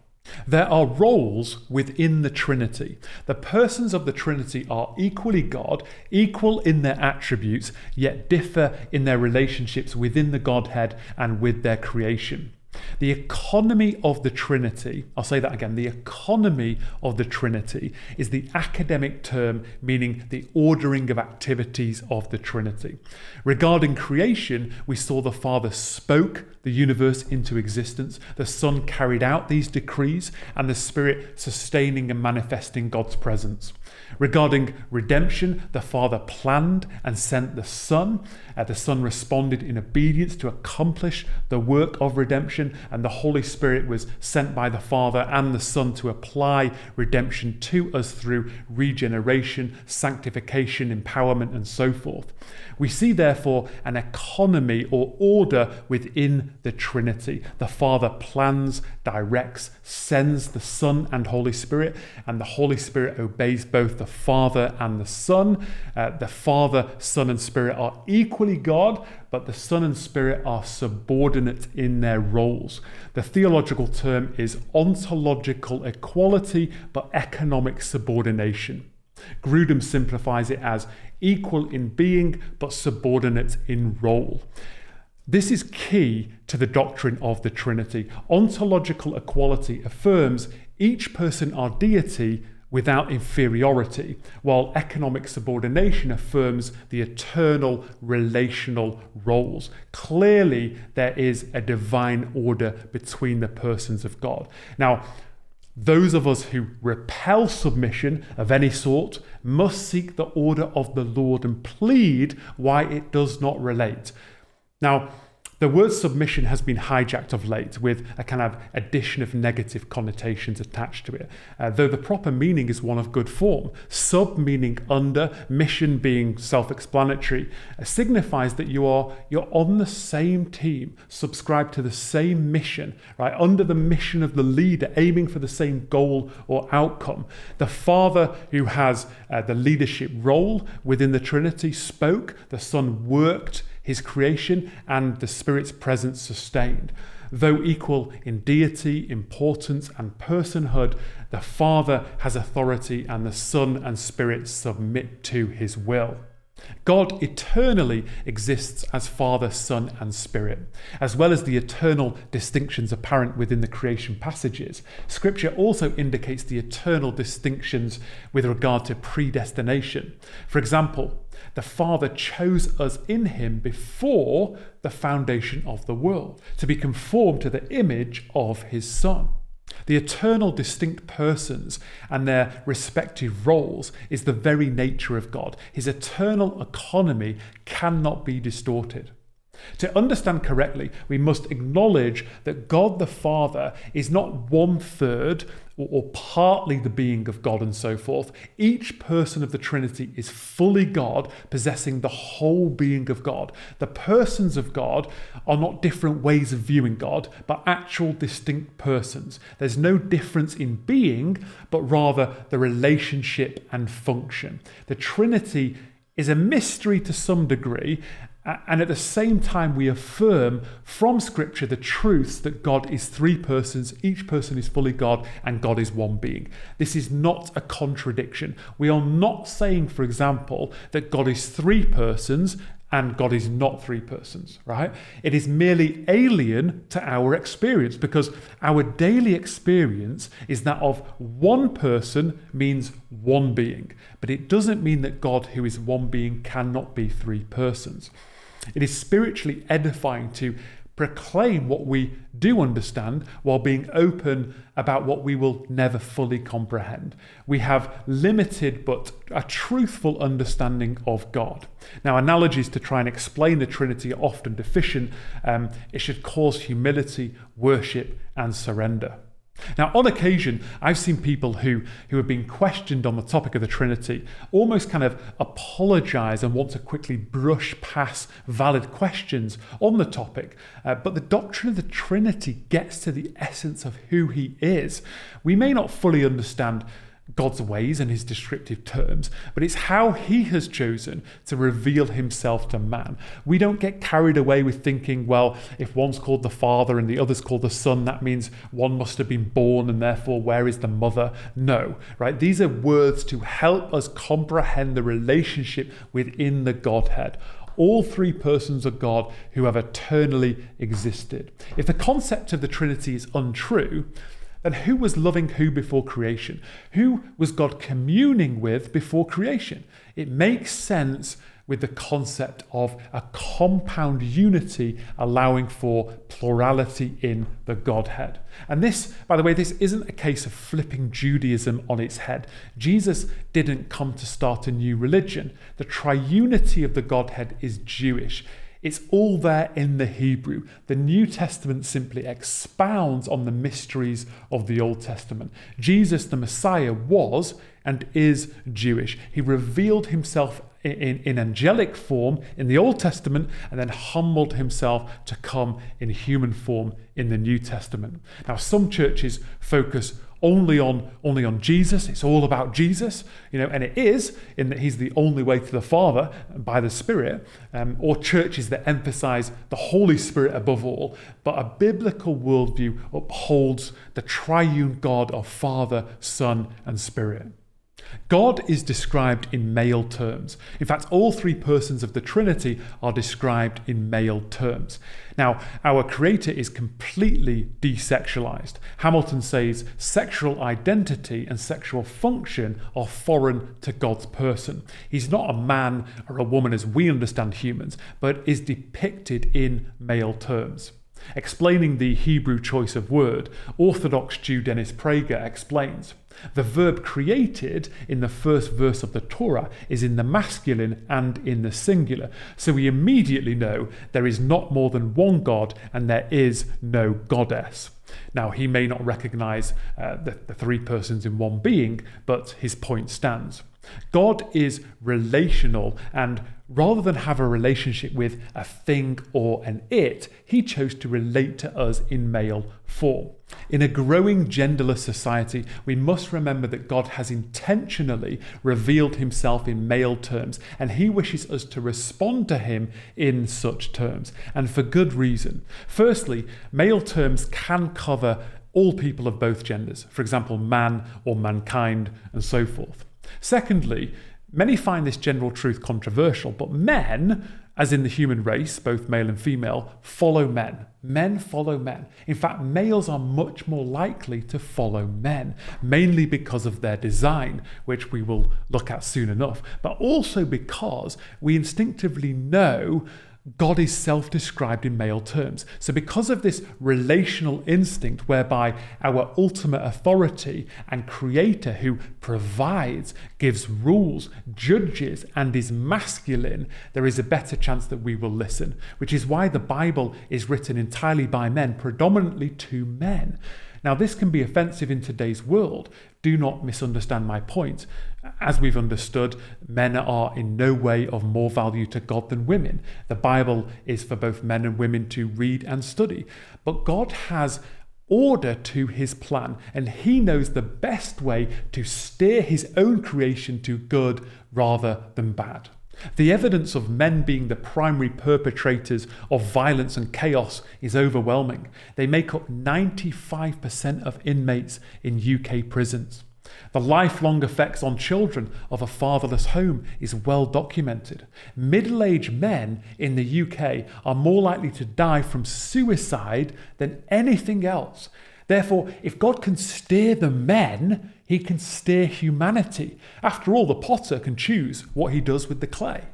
There are roles within the Trinity. The persons of the Trinity are equally God, equal in their attributes, yet differ in their relationships within the Godhead and with their creation. The economy of the Trinity, I'll say that again, the economy of the Trinity is the academic term meaning the ordering of activities of the Trinity. Regarding creation, we saw the Father spoke the universe into existence, the Son carried out these decrees, and the Spirit sustaining and manifesting God's presence. Regarding redemption, the Father planned and sent the Son. Uh, the Son responded in obedience to accomplish the work of redemption, and the Holy Spirit was sent by the Father and the Son to apply redemption to us through regeneration, sanctification, empowerment, and so forth. We see, therefore, an economy or order within the Trinity. The Father plans, directs, sends the Son and Holy Spirit, and the Holy Spirit obeys both the Father and the Son. Uh, the Father, Son, and Spirit are equally God, but the Son and Spirit are subordinate in their roles. The theological term is ontological equality, but economic subordination. Grudem simplifies it as equal in being but subordinate in role. This is key to the doctrine of the Trinity. Ontological equality affirms each person are deity without inferiority, while economic subordination affirms the eternal relational roles. Clearly, there is a divine order between the persons of God. Now, those of us who repel submission of any sort must seek the order of the Lord and plead why it does not relate. Now, the word submission has been hijacked of late with a kind of addition of negative connotations attached to it, uh, though the proper meaning is one of good form. Sub meaning under, mission being self-explanatory, uh, signifies that you are you're on the same team, subscribe to the same mission, right? Under the mission of the leader, aiming for the same goal or outcome. The Father who has uh, the leadership role within the Trinity spoke, the Son worked his creation and the Spirit's presence sustained. Though equal in deity, importance, and personhood, the Father has authority and the Son and Spirit submit to his will. God eternally exists as Father, Son, and Spirit. As well as the eternal distinctions apparent within the creation passages, Scripture also indicates the eternal distinctions with regard to predestination. For example, the Father chose us in Him before the foundation of the world to be conformed to the image of His Son. The eternal distinct persons and their respective roles is the very nature of God. His eternal economy cannot be distorted. To understand correctly, we must acknowledge that God the Father is not one third or, or, partly the being of God and so forth. Each person of the Trinity is fully God, possessing the whole being of God. The persons of God are not different ways of viewing God, but actual distinct persons. There's no difference in being, but rather the relationship and function. The Trinity is a mystery to some degree, and at the same time, we affirm from Scripture the truths that God is three persons, each person is fully God, and God is one being. This is not a contradiction. We are not saying, for example, that God is three persons and God is not three persons, right? It is merely alien to our experience because our daily experience is that of one person means one being, but it doesn't mean that God, who is one being, cannot be three persons. It is spiritually edifying to proclaim what we do understand while being open about what we will never fully comprehend. We have limited but a truthful understanding of God. Now, analogies to try and explain the Trinity are often deficient. Um, it should cause humility, worship, and surrender. Now, on occasion, I've seen people who, who have been questioned on the topic of the Trinity almost kind of apologize and want to quickly brush past valid questions on the topic. Uh, but the doctrine of the Trinity gets to the essence of who He is. We may not fully understand God's ways and his descriptive terms, but it's how he has chosen to reveal himself to man. We don't get carried away with thinking, well, if one's called the Father and the other's called the Son, that means one must have been born and therefore where is the mother? No, right? These are words to help us comprehend the relationship within the Godhead all three persons of God who have eternally existed. If the concept of the Trinity is untrue, then who was loving who before creation? Who was God communing with before creation? It makes sense with the concept of a compound unity allowing for plurality in the Godhead. And this, by the way, this isn't a case of flipping Judaism on its head. Jesus didn't come to start a new religion. The triunity of the Godhead is Jewish. It's all there in the Hebrew. The New Testament simply expounds on the mysteries of the Old Testament. Jesus, the Messiah, was and is Jewish. He revealed himself in, in, angelic form in the Old Testament and then humbled himself to come in human form in the New Testament. Now, some churches focus only on only on Jesus. It's all about Jesus, you know, and it is in that He's the only way to the Father by the Spirit, um, or churches that emphasize the Holy Spirit above all. But a biblical worldview upholds the triune God of Father, Son, and Spirit. God is described in male terms. In fact, all three persons of the Trinity are described in male terms. Now, our Creator is completely desexualized. Hamilton says sexual identity and sexual function are foreign to God's person. He's not a man or a woman as we understand humans, but is depicted in male terms. Explaining the Hebrew choice of word, Orthodox Jew Dennis Prager explains the verb created in the first verse of the Torah is in the masculine and in the singular. So we immediately know there is not more than one God and there is no goddess. Now, he may not recognize uh, the, the three persons in one being, but his point stands. God is relational, and rather than have a relationship with a thing or an it, he chose to relate to us in male form. In a growing genderless society, we must remember that God has intentionally revealed himself in male terms, and he wishes us to respond to him in such terms, and for good reason. Firstly, male terms can cover all people of both genders, for example, man or mankind, and so forth. Secondly, Many find this general truth controversial, but men, as in the human race, both male and female, follow men. Men follow men. In fact, males are much more likely to follow men, mainly because of their design, which we will look at soon enough, but also because we instinctively know God is self described in male terms. So, because of this relational instinct whereby our ultimate authority and creator who provides, gives rules, judges, and is masculine, there is a better chance that we will listen, which is why the Bible is written entirely by men, predominantly to men. Now, this can be offensive in today's world. Do not misunderstand my point. As we've understood, men are in no way of more value to God than women. The Bible is for both men and women to read and study. But God has order to his plan, and he knows the best way to steer his own creation to good rather than bad. The evidence of men being the primary perpetrators of violence and chaos is overwhelming. They make up 95% of inmates in UK prisons. The lifelong effects on children of a fatherless home is well documented. Middle aged men in the UK are more likely to die from suicide than anything else. Therefore, if God can steer the men, he can steer humanity. After all, the potter can choose what he does with the clay.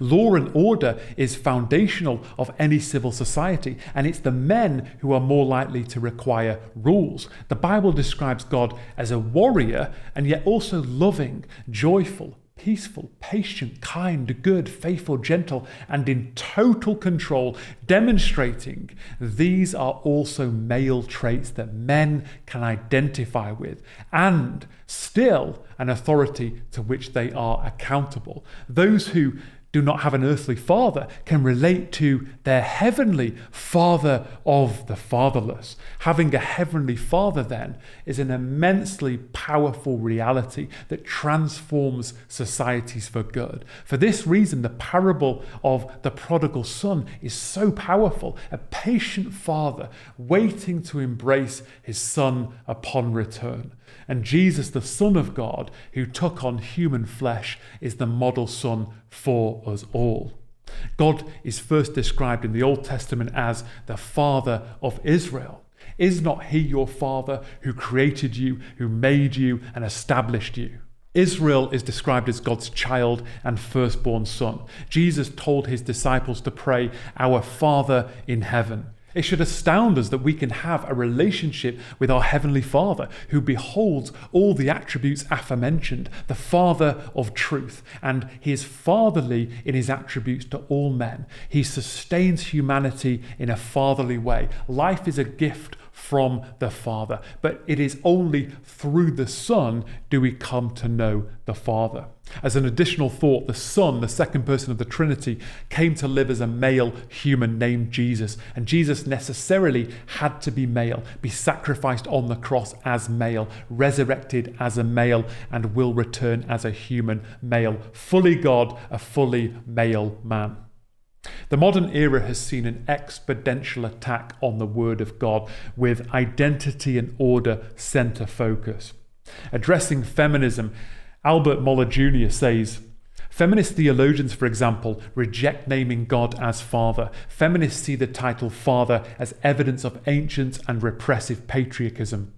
Law and order is foundational of any civil society, and it's the men who are more likely to require rules. The Bible describes God as a warrior and yet also loving, joyful, peaceful, patient, kind, good, faithful, gentle, and in total control, demonstrating these are also male traits that men can identify with and still an authority to which they are accountable. Those who do not have an earthly father can relate to their heavenly father of the fatherless. Having a heavenly father, then, is an immensely powerful reality that transforms societies for good. For this reason, the parable of the prodigal son is so powerful. A patient father waiting to embrace his son upon return. And Jesus, the Son of God, who took on human flesh, is the model Son for us all. God is first described in the Old Testament as the Father of Israel. Is not He your Father who created you, who made you, and established you? Israel is described as God's child and firstborn son. Jesus told his disciples to pray, Our Father in heaven. It should astound us that we can have a relationship with our Heavenly Father who beholds all the attributes aforementioned, the Father of truth, and He is fatherly in His attributes to all men. He sustains humanity in a fatherly way. Life is a gift from the Father, but it is only through the Son do we come to know the Father. As an additional thought, the Son, the second person of the Trinity, came to live as a male human named Jesus, and Jesus necessarily had to be male, be sacrificed on the cross as male, resurrected as a male, and will return as a human male, fully God, a fully male man. The modern era has seen an exponential attack on the Word of God with identity and order center focus. Addressing feminism, Albert Mohler Jr. says, Feminist theologians, for example, reject naming God as Father. Feminists see the title Father as evidence of ancient and repressive patriarchism.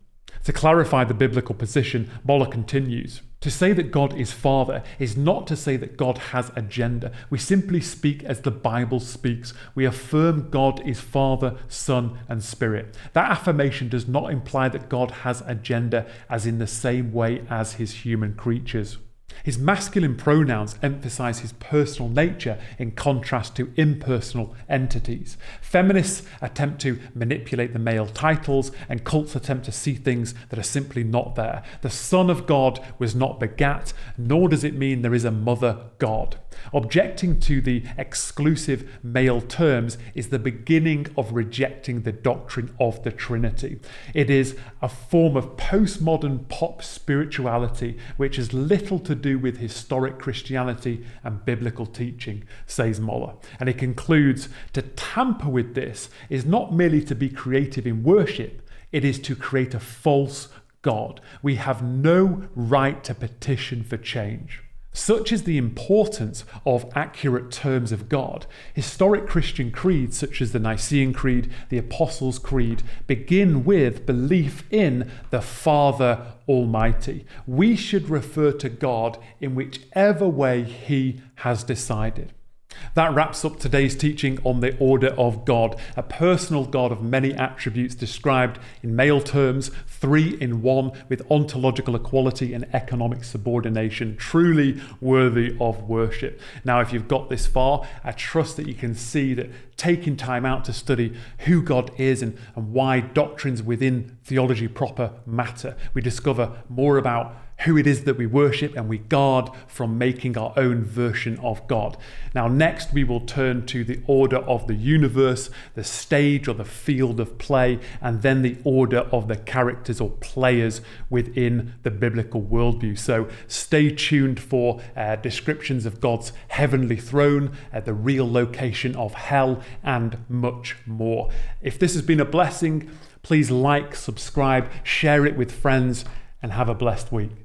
To clarify the biblical position, Mohler continues To say that God is Father is not to say that God has a gender. We simply speak as the Bible speaks. We affirm God is Father, Son, and Spirit. That affirmation does not imply that God has a gender as in the same way as his human creatures. His masculine pronouns emphasize his personal nature in contrast to impersonal entities. Feminists attempt to manipulate the male titles, and cults attempt to see things that are simply not there. The Son of God was not begat, nor does it mean there is a mother God. Objecting to the exclusive male terms is the beginning of rejecting the doctrine of the Trinity. It is a form of postmodern pop spirituality which has little to do with historic Christianity and biblical teaching, says Mohler. And he concludes to tamper with this is not merely to be creative in worship, it is to create a false God. We have no right to petition for change. Such is the importance of accurate terms of God. Historic Christian creeds, such as the Nicene Creed, the Apostles' Creed, begin with belief in the Father Almighty. We should refer to God in whichever way He has decided. That wraps up today's teaching on the order of God, a personal God of many attributes described in male terms, three in one, with ontological equality and economic subordination, truly worthy of worship. Now, if you've got this far, I trust that you can see that taking time out to study who God is and, and why doctrines within theology proper matter, we discover more about who it is that we worship and we guard from making our own version of God. Now, next, we will turn to the order of the universe, the stage or the field of play, and then the order of the characters or players within the biblical worldview. So, stay tuned for uh, descriptions of God's heavenly throne, uh, the real location of hell, and much more. If this has been a blessing, please like, subscribe, share it with friends, and have a blessed week.